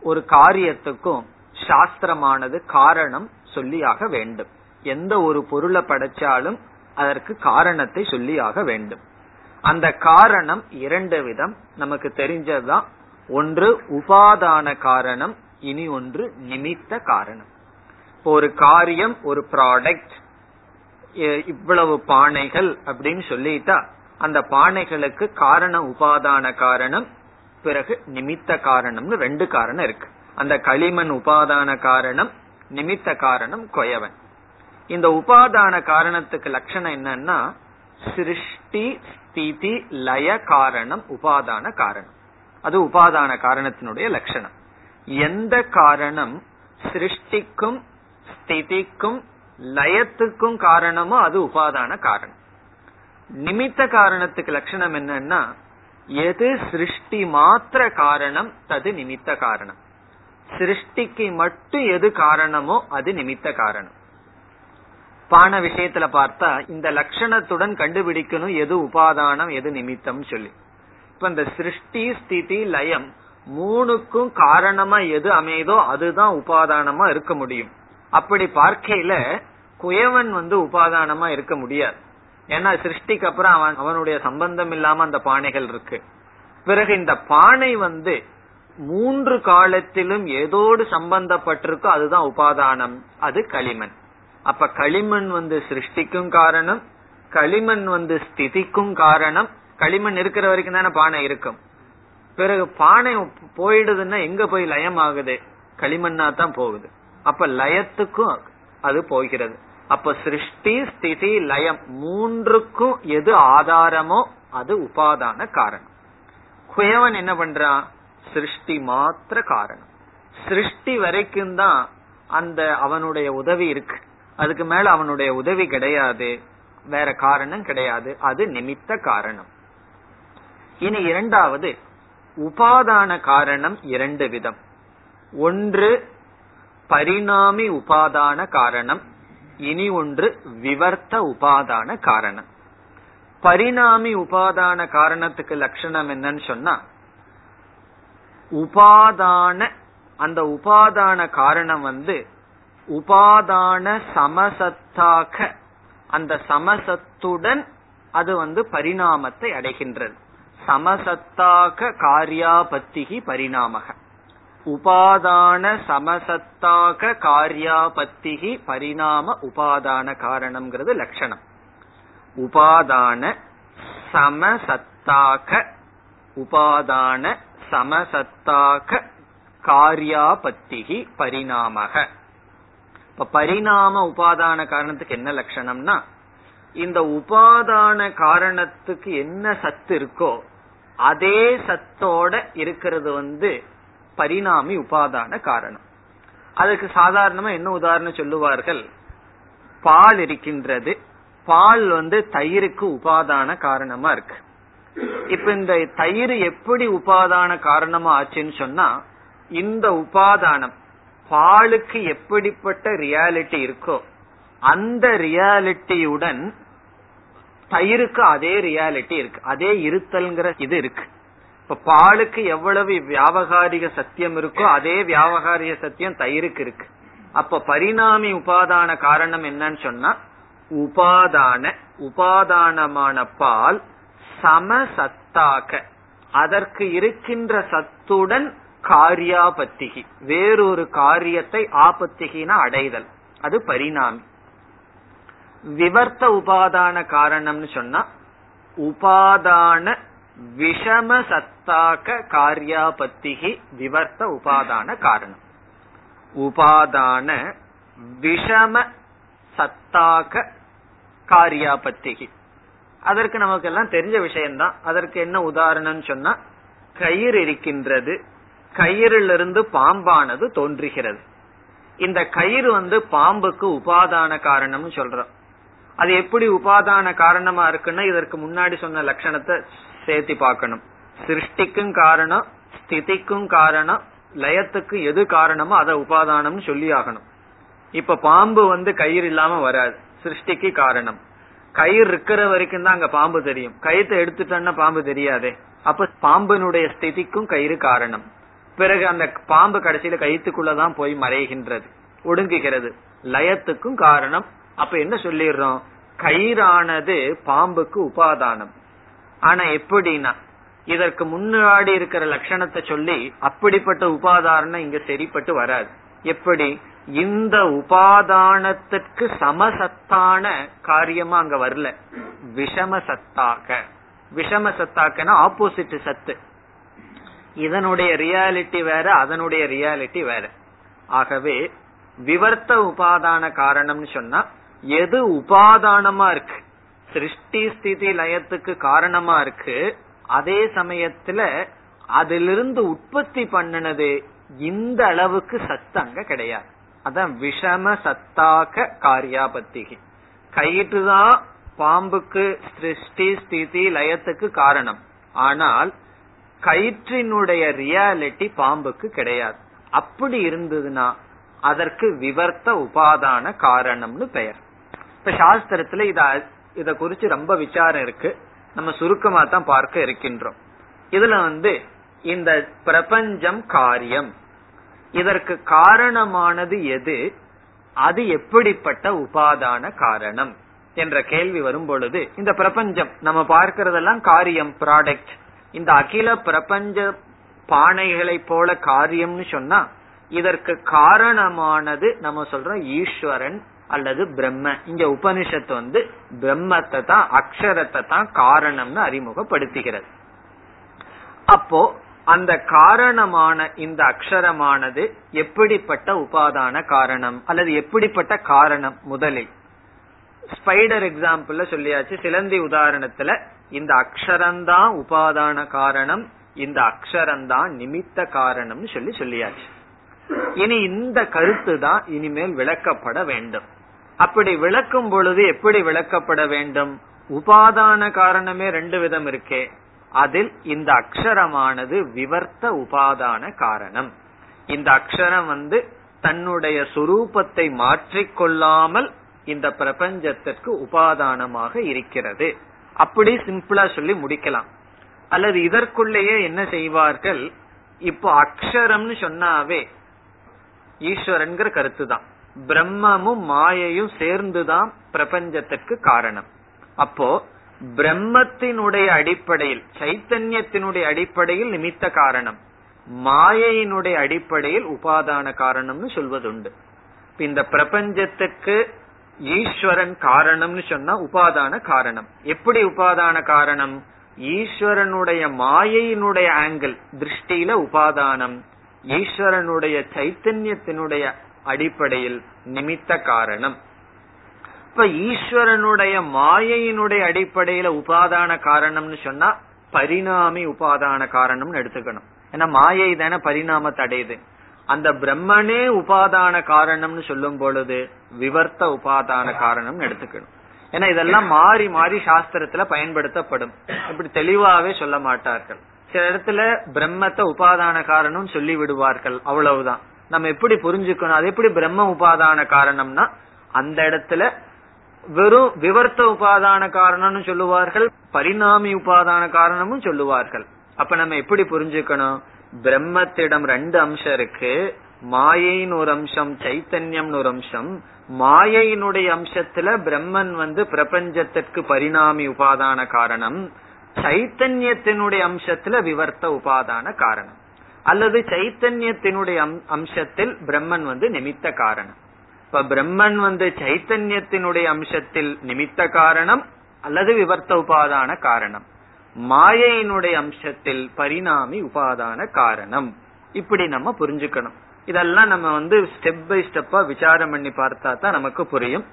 ஒரு காரியத்துக்கும் சாஸ்திரமானது காரணம் சொல்லியாக வேண்டும். எந்த ஒரு பொருளை படைச்சாலும் அதற்கு காரணத்தை சொல்லியாக வேண்டும். அந்த காரணம் இரண்டு விதம். நமக்கு தெரிஞ்சதுதான். ஒன்று உபாதான காரணம் இனி ஒன்று நிமித்த காரணம். இப்போ ஒரு காரியம் ஒரு ப்ராடக்ட் இவ்வளவு பானைகள் அப்படின்னு சொல்லிட்டா அந்த பானைகளுக்கு காரண உபாதான காரணம் பிறகு நிமித்த காரணம்னு ரெண்டு காரணம் இருக்கு. அந்த களிமண் உபாதான காரணம் நிமித்த காரணம் கொயவன். இந்த உபாதான காரணத்துக்கு லட்சணம் என்னன்னா சிருஷ்டி ஸ்திதி லய காரணம் உபாதான காரணம். அது உபாதான காரணத்தினுடைய லட்சணம். எந்த காரணம் சிருஷ்டிக்கும் ஸ்திதிக்கும் லயத்துக்கும் காரணமோ அது உபாதான காரணம். நிமித்த காரணத்துக்கு லட்சணம் என்னன்னா எது சிருஷ்டி மாத்திர காரணம் தது நிமித்த காரணம். சிருஷ்டிக்கு மட்டும் எது காரணமோ அது நிமித்த காரணம். பான விஷயத்துல பார்த்தா இந்த லட்சணத்துடன் கண்டுபிடிக்கணும் எது உபாதானம் எது நிமித்தம் சொல்லி. இப்ப இந்த சிருஷ்டி ஸ்திதி லயம் மூணுக்கும் காரணமா எது அமைதோ அதுதான் உபாதானமா இருக்க முடியும். அப்படி பார்க்கையில குயவன் வந்து உபாதானமா இருக்க முடியாது. ஏன்னா சிருஷ்டிக்கு அப்புறம் அவன் அவனுடைய சம்பந்தம் இல்லாம அந்த பானைகள் இருக்கு. பிறகு இந்த பானை வந்து மூன்று காலத்திலும் ஏதோடு சம்பந்தப்பட்டிருக்கோ அதுதான் உபாதானம். அது களிமண். அப்ப களிமண் வந்து சிருஷ்டிக்கும் காரணம் களிமண் வந்து ஸ்திதிக்கும் காரணம் களிமண் இருக்கிற வரைக்கும் தானே பானை இருக்கும். பிறகு பானை போயிடுதுன்னா எங்க போய் லயம் ஆகுது களிமண்ணா தான் போகுது. அப்ப லயத்துக்கும் அது போகிறது. அப்ப சிருஷ்டி ஸ்திதி லயம் மூன்றுக்கும் எது ஆதாரமோ அது உபாதான காரணம். குயவன் என்ன பண்றான் சிருஷ்டி மாத்திர காரணம். சிருஷ்டி வரைக்கும் தான் அந்த அவனுடைய உதவி இருக்கு. அதுக்கு மேல அவனுடைய உதவி கிடையாது. வேற காரணம் கிடையாது. அது நிமித்த காரணம். இனி இரண்டாவது உபாதான காரணம் இரண்டு விதம். ஒன்று பரிணாமி உபாதான காரணம். இனி ஒன்று விவர்த்த உபாதான காரணம். பரிணாமி உபாதான காரணத்துக்கு லட்சணம் என்னன்னு சொன்னா உபாதான அந்த உபாதான காரணம் வந்து உபாதான சமசத்தாக அந்த சமசத்துடன் அது வந்து பரிணாமத்தை அடைகின்றது. சமசத்தாக காரியாபத்திகி பரிணாமக. உபாதான சமசத்தாக காரியாபத்திகி பரிணாம உபாதான காரணம்ங்கிறது லட்சணம். உபாதான சமசத்தாக உபாதான சமசத்தாக காரியாபத்திகி பரிணாமக. இப்ப பரிணாம உபாதான காரணத்துக்கு என்ன லட்சணம்னா இந்த உபாதான காரணத்துக்கு என்ன சத்து இருக்கோ அதே சத்தோட இருக்கிறது வந்து பரிணாமி உபாதான காரணம். அதுக்கு சாதாரணமா என்ன உதாரணம் சொல்லுவார்கள்? பால் இருக்கின்றது. பால் வந்து தயிருக்கு உபாதான காரணமா இருக்கு. இப்ப இந்த தயிர் எப்படி உபாதான காரணமா ஆச்சுன்னு சொன்னா இந்த உபாதானம் பாலுக்கு எப்படிப்பட்ட ரியாலிட்டி இருக்கோ அந்த ரியாலிட்டியுடன் தயிருக்கு அதே ரியாலிட்டி இருக்கு. அதே இருத்தல்ங்கிற இது இருக்கு. இப்ப பாலுக்கு எவ்வளவு வியாபகாரிக சத்தியம் இருக்கோ அதே வியாபகாரிக சத்தியம் தயிருக்கு இருக்கு. அப்ப பரிணாமி உபாதான காரணம் என்னன்னு சொன்னா உபாதான உபாதானமான பால் சமசத்தாக அதற்கு இருக்கின்ற சத்துடன் காரியாபத்திகி வேறொரு காரியத்தை ஆபத்திகின அடைதல் அது பரிணாமி. விவர்த்த உபாதான காரணம்னு சொன்னா உபாதான விஷம சத்தாக காரியாபத்திகி விவர்த்த உபாதான காரணம். உபாதான விஷம சத்தாக காரியாபத்திகி. அதற்கு நமக்கு எல்லாம் தெரிஞ்ச விஷயம்தான். அதற்கு என்ன உதாரணம் சொன்னா கயிறு இருக்கின்றது கயிறிலிருந்து பாம்பானது தோன்றுகிறது. இந்த கயிறு வந்து பாம்புக்கு உபாதான காரணம்னு சொல்றோம். அது எப்படி உபாதான காரணமா இருக்குன்னா இதற்கு முன்னாடி சொன்ன லட்சணத்தை சேர்த்தி பார்க்கணும். சிருஷ்டிக்கும் காரணம் ஸ்திதிக்கும் காரணம் லயத்துக்கு எது காரணமோ அதை உபாதானம் சொல்லி ஆகணும். இப்ப பாம்பு வந்து கயிறு இல்லாம வராது. சிருஷ்டிக்கு காரணம். கயிறு இருக்கிற வரைக்கும் தான் அங்க பாம்பு தெரியும். கயிற்றை எடுத்துட்டோம்னா பாம்பு தெரியாதே. அப்ப பாம்பினுடைய ஸ்திதிக்கும் கயிறு காரணம். பிறகு அந்த பாம்பு கடைசியில கயிற்றுக்குள்ளதான் போய் மறைகின்றது. ஒடுங்குகிறது. லயத்துக்கும் காரணம். அப்ப என்ன சொல்லிடுறோம்? கயிறானது பாம்புக்கு உபாதானம். ஆனா எப்படின்னா இதற்கு முன்னாடி இருக்கிற லட்சணத்தை சொல்லி அப்படிப்பட்ட உபாதாரணம் இங்க சரிப்பட்டு வராது. எப்படி? இந்த உபாதானத்திற்கு சமசத்தான காரியமா அங்க வரல. விஷம சத்தாக விஷம சத்தாக்கன்னா ஆப்போசிட் சத்து. இதனுடைய ரியாலிட்டி வேற அதனுடைய ரியாலிட்டி வேற. ஆகவே விவர்த்த உபாதான காரணம்னு சொன்னா எது உபாதானமா இருக்கு? சிருஷ்டி ஸ்திதி லயத்துக்கு காரணமா இருக்கு. அதே சமயத்துல அதிலிருந்து உற்பத்தி பண்ணினது இந்த அளவுக்கு சத்து அங்க கிடையாது. அதான் விஷம சத்தாக காரியாபத்திகி. கயிற்றுதான் பாம்புக்கு சிருஷ்டி ஸ்திதி லயத்துக்கு காரணம். ஆனால் கயிற்றினுடைய ரியாலிட்டி பாம்புக்கு கிடையாது. அப்படி இருந்ததுன்னா அதற்கு விவர்த்த உபாதான காரணம்னு பெயர். இப்ப சாஸ்திரத்துல இத இத குறிச்சு ரொம்ப விசாரம் இருக்கு. நம்ம சுருக்கமா தான் பார்க்க இருக்கின்றோம். இதுல வந்து இந்த பிரபஞ்சம் காரியம். இதற்கு காரணமானது எது? அது எப்படிப்பட்ட உபாதான காரணம்? என்ற கேள்வி வரும் பொழுது இந்த பிரபஞ்சம் நம்ம பார்க்கறதெல்லாம் காரியம் ப்ராடக்ட் இந்த அகில பிரபஞ்ச பானைகளை போல காரியம்னு சொன்னா இதற்கு காரணமானது நம்ம சொல்றோம் ஈஸ்வரன் அல்லது பிரம்ம. இங்க உபனிஷத்து வந்து பிரம்மத்தை தான் அக்ஷரத்தை தான் காரணம்னு அறிமுகப்படுத்துகிறது. அப்போ அந்த காரணமான இந்த அக்ஷரமானது எப்படிப்பட்ட உபாதான காரணம்? அல்லது எப்படிப்பட்ட காரணம் முதலில்? ஸ்பைடர் எக்ஸாம்பிள் சொல்லியாச்சு சிலந்தி உதாரணத்துல இந்த அக்ஷரம்தான் உபாதான காரணம் இந்த அக்ஷரம்தான் நிமித்த காரணம்னு சொல்லி சொல்லியாச்சு. இனி இந்த கருத்து தான் இனிமேல் விளக்கப்பட வேண்டும். அப்படி விளக்கும் பொழுது எப்படி விளக்கப்பட வேண்டும்? உபாதான காரணமே ரெண்டு விதம் இருக்கே. அதில் இந்த அக்ஷரமானது விவர்த்த உபாதான காரணம். இந்த அக்ஷரம் வந்து தன்னுடைய சுரூபத்தை மாற்றிக்கொள்ளாமல் இந்த பிரபஞ்சத்திற்கு உபாதானமாக இருக்கிறது. அப்படி சிம்பிளா சொல்லி முடிக்கலாம். அல்லது இதற்குள்ளேயே என்ன செய்வார்கள்? இப்போ அக்ஷரம்னு சொன்னாவே ஈஸ்வரன்கிற கருத்து தான் பிரம்மமும் மாயையும் சேர்ந்துதான் பிரபஞ்சத்திற்கு காரணம். அப்போ பிரம்மத்தினுடைய அடிப்படையில் சைத்தன்யத்தினுடைய அடிப்படையில் நிமித்த காரணம் மாயையினுடைய அடிப்படையில் உபாதான காரணம்னு சொல்வதுண்டு. இந்த பிரபஞ்சத்துக்கு ஈஸ்வரன் காரணம்னு சொன்னா உபாதான காரணம். எப்படி உபாதான காரணம்? ஈஸ்வரனுடைய மாயையினுடைய ஆங்கிள் திருஷ்டியில உபாதானம் ஈஸ்வரனுடைய சைத்தன்யத்தினுடைய அடிப்படையில் நிமித்த காரணம். இப்ப ஈஸ்வரனுடைய மாயையினுடைய அடிப்படையில உபாதான காரணம்னு சொன்னா பரிணாமி உபாதான காரணம்னு எடுத்துக்கணும். ஏன்னா மாயை தானே பரிணாமத்தை அடையுது அந்த பிரம்மனே உபாதான காரணம்னு சொல்லும் பொழுது விவர்த்த உபாதான காரணம் எடுத்துக்கணும். ஏன்னா இதெல்லாம் மாறி மாறி சாஸ்திரத்துல பயன்படுத்தப்படும். இப்படி தெளிவாவே சொல்ல மாட்டார்கள். சில இடத்துல பிரம்மத்தை உபாதான காரணம் சொல்லி விடுவார்கள் அவ்வளவுதான். நம்ம எப்படி புரிஞ்சுக்கணும் அது எப்படி பிரம்ம உபாதான காரணம்னா அந்த இடத்துல வெறும் விவர்த்த உபாதான காரணம்னு சொல்லுவார்கள் பரிணாமி உபாதான காரணமும் சொல்லுவார்கள். அப்ப நம்ம எப்படி புரிஞ்சுக்கணும்? பிரம்மத்திடம் ரெண்டு அம்சம் இருக்கு. மாயையின் ஒரு அம்சம் சைத்தன்யம்னு ஒரு அம்சம். மாயையினுடைய அம்சத்துல பிரம்மன் வந்து பிரபஞ்சத்திற்கு பரிணாமி உபாதான காரணம். சைத்தன்யத்தினுடைய அம்சத்துல விவர்த்த உபாதான காரணம். அல்லது சைத்தன்யத்தினுடைய அம்சத்தில் பிரம்மன் வந்து நிமித்த காரணம். இப்ப பிரம்மன் வந்து சைத்தன்யத்தினுடைய அம்சத்தில் நிமித்த காரணம் அல்லது விவர்த்த உபாதான காரணம். மாயையினுடைய அம்சத்தில் பரிணாமி உபாதான காரணம். இப்படி நம்ம புரிஞ்சுக்கணும். இதெல்லாம் நம்ம வந்து ஸ்டெப் பை ஸ்டெப்பா விசாரம் பண்ணி பார்த்தா தான் நமக்கு புரியும்.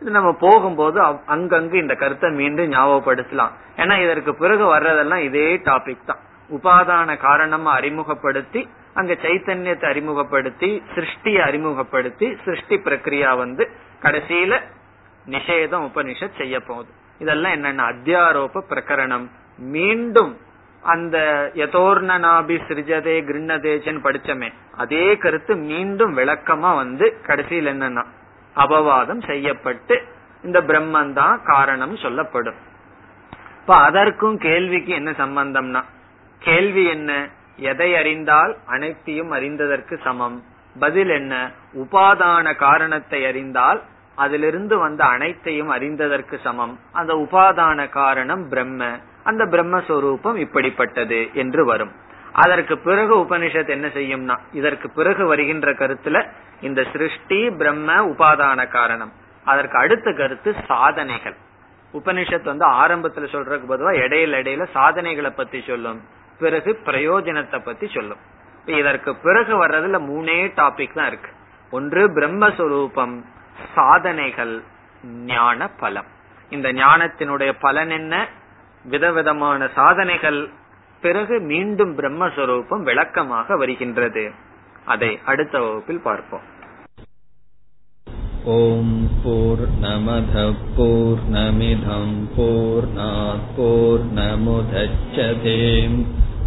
இது நம்ம போகும்போது அங்கங்கு இந்த கருத்தை மீண்டும் ஞாபகப்படுத்தலாம். ஏன்னா இதற்கு பிறகு வர்றதெல்லாம் இதே டாபிக் தான். உபாதான காரணமா அறிமுகப்படுத்தி அங்க சைத்தன்யத்தை அறிமுகப்படுத்தி சிருஷ்டியை அறிமுகப்படுத்தி சிருஷ்டி பிரக்ரியா வந்து கடைசியில நிஷேதம் உபனிஷத் செய்ய போகுது. இதெல்லாம் என்னென்ன அத்தியாரோப பிரகரணம். மீண்டும் அந்த யதோர்ணனாபி சிறிஜதே கிருண்ணதேஜன் படிச்சமே. அதே கருத்து மீண்டும் விளக்கமா வந்து கடைசியில் என்னன்னா அபவாதம் செய்யப்பட்டு இந்த பிரம்மன் தான் காரணம் சொல்லப்படும். இப்ப அதற்கும் கேள்விக்கு என்ன சம்பந்தம்னா கேள்வி என்ன? எதை அறிந்தால் அனைத்தையும் அறிந்ததற்கு சமம். பதில் என்ன? உபாதான காரணத்தை அறிந்தால் அதிலிருந்து வந்த அனைத்தையும் அறிந்ததற்கு சமம். அந்த உபாதான காரணம் பிரம்ம. அந்த பிரம்மஸ்வரூபம் இப்படிப்பட்டது என்று வரும். அதற்கு பிறகு உபனிஷத் என்ன செய்யும்னா இதற்கு பிறகு வருகின்ற கருத்துல இந்த சிருஷ்டி பிரம்ம உபாதான காரணம். அதற்கு அடுத்த கருத்து சாதனைகள். உபனிஷத் வந்து ஆரம்பத்துல சொல்றதுக்கு பொதுவா இடையில இடையில சாதனைகளை பத்தி சொல்லும். பிறகு பிரயோஜனத்தை பத்தி சொல்லும் இதற்கு பிறகு வர்றதுல மூணே டாபிக் தான் இருக்கு ஒன்று பிரம்மஸ்வரூபம் சாதனைகள் ஞான பலம் இந்த ஞானத்தினுடைய பலன் என்ன விதவிதமான சாதனைகள் பிறகு மீண்டும் பிரம்மஸ்வரூபம் விளக்கமாக வருகின்றது அதை அடுத்த வகுப்பில் பார்ப்போம் ॐ पूर्णमधः पूर्णमिधम् पूर्णात् पूर्णमुदच्छते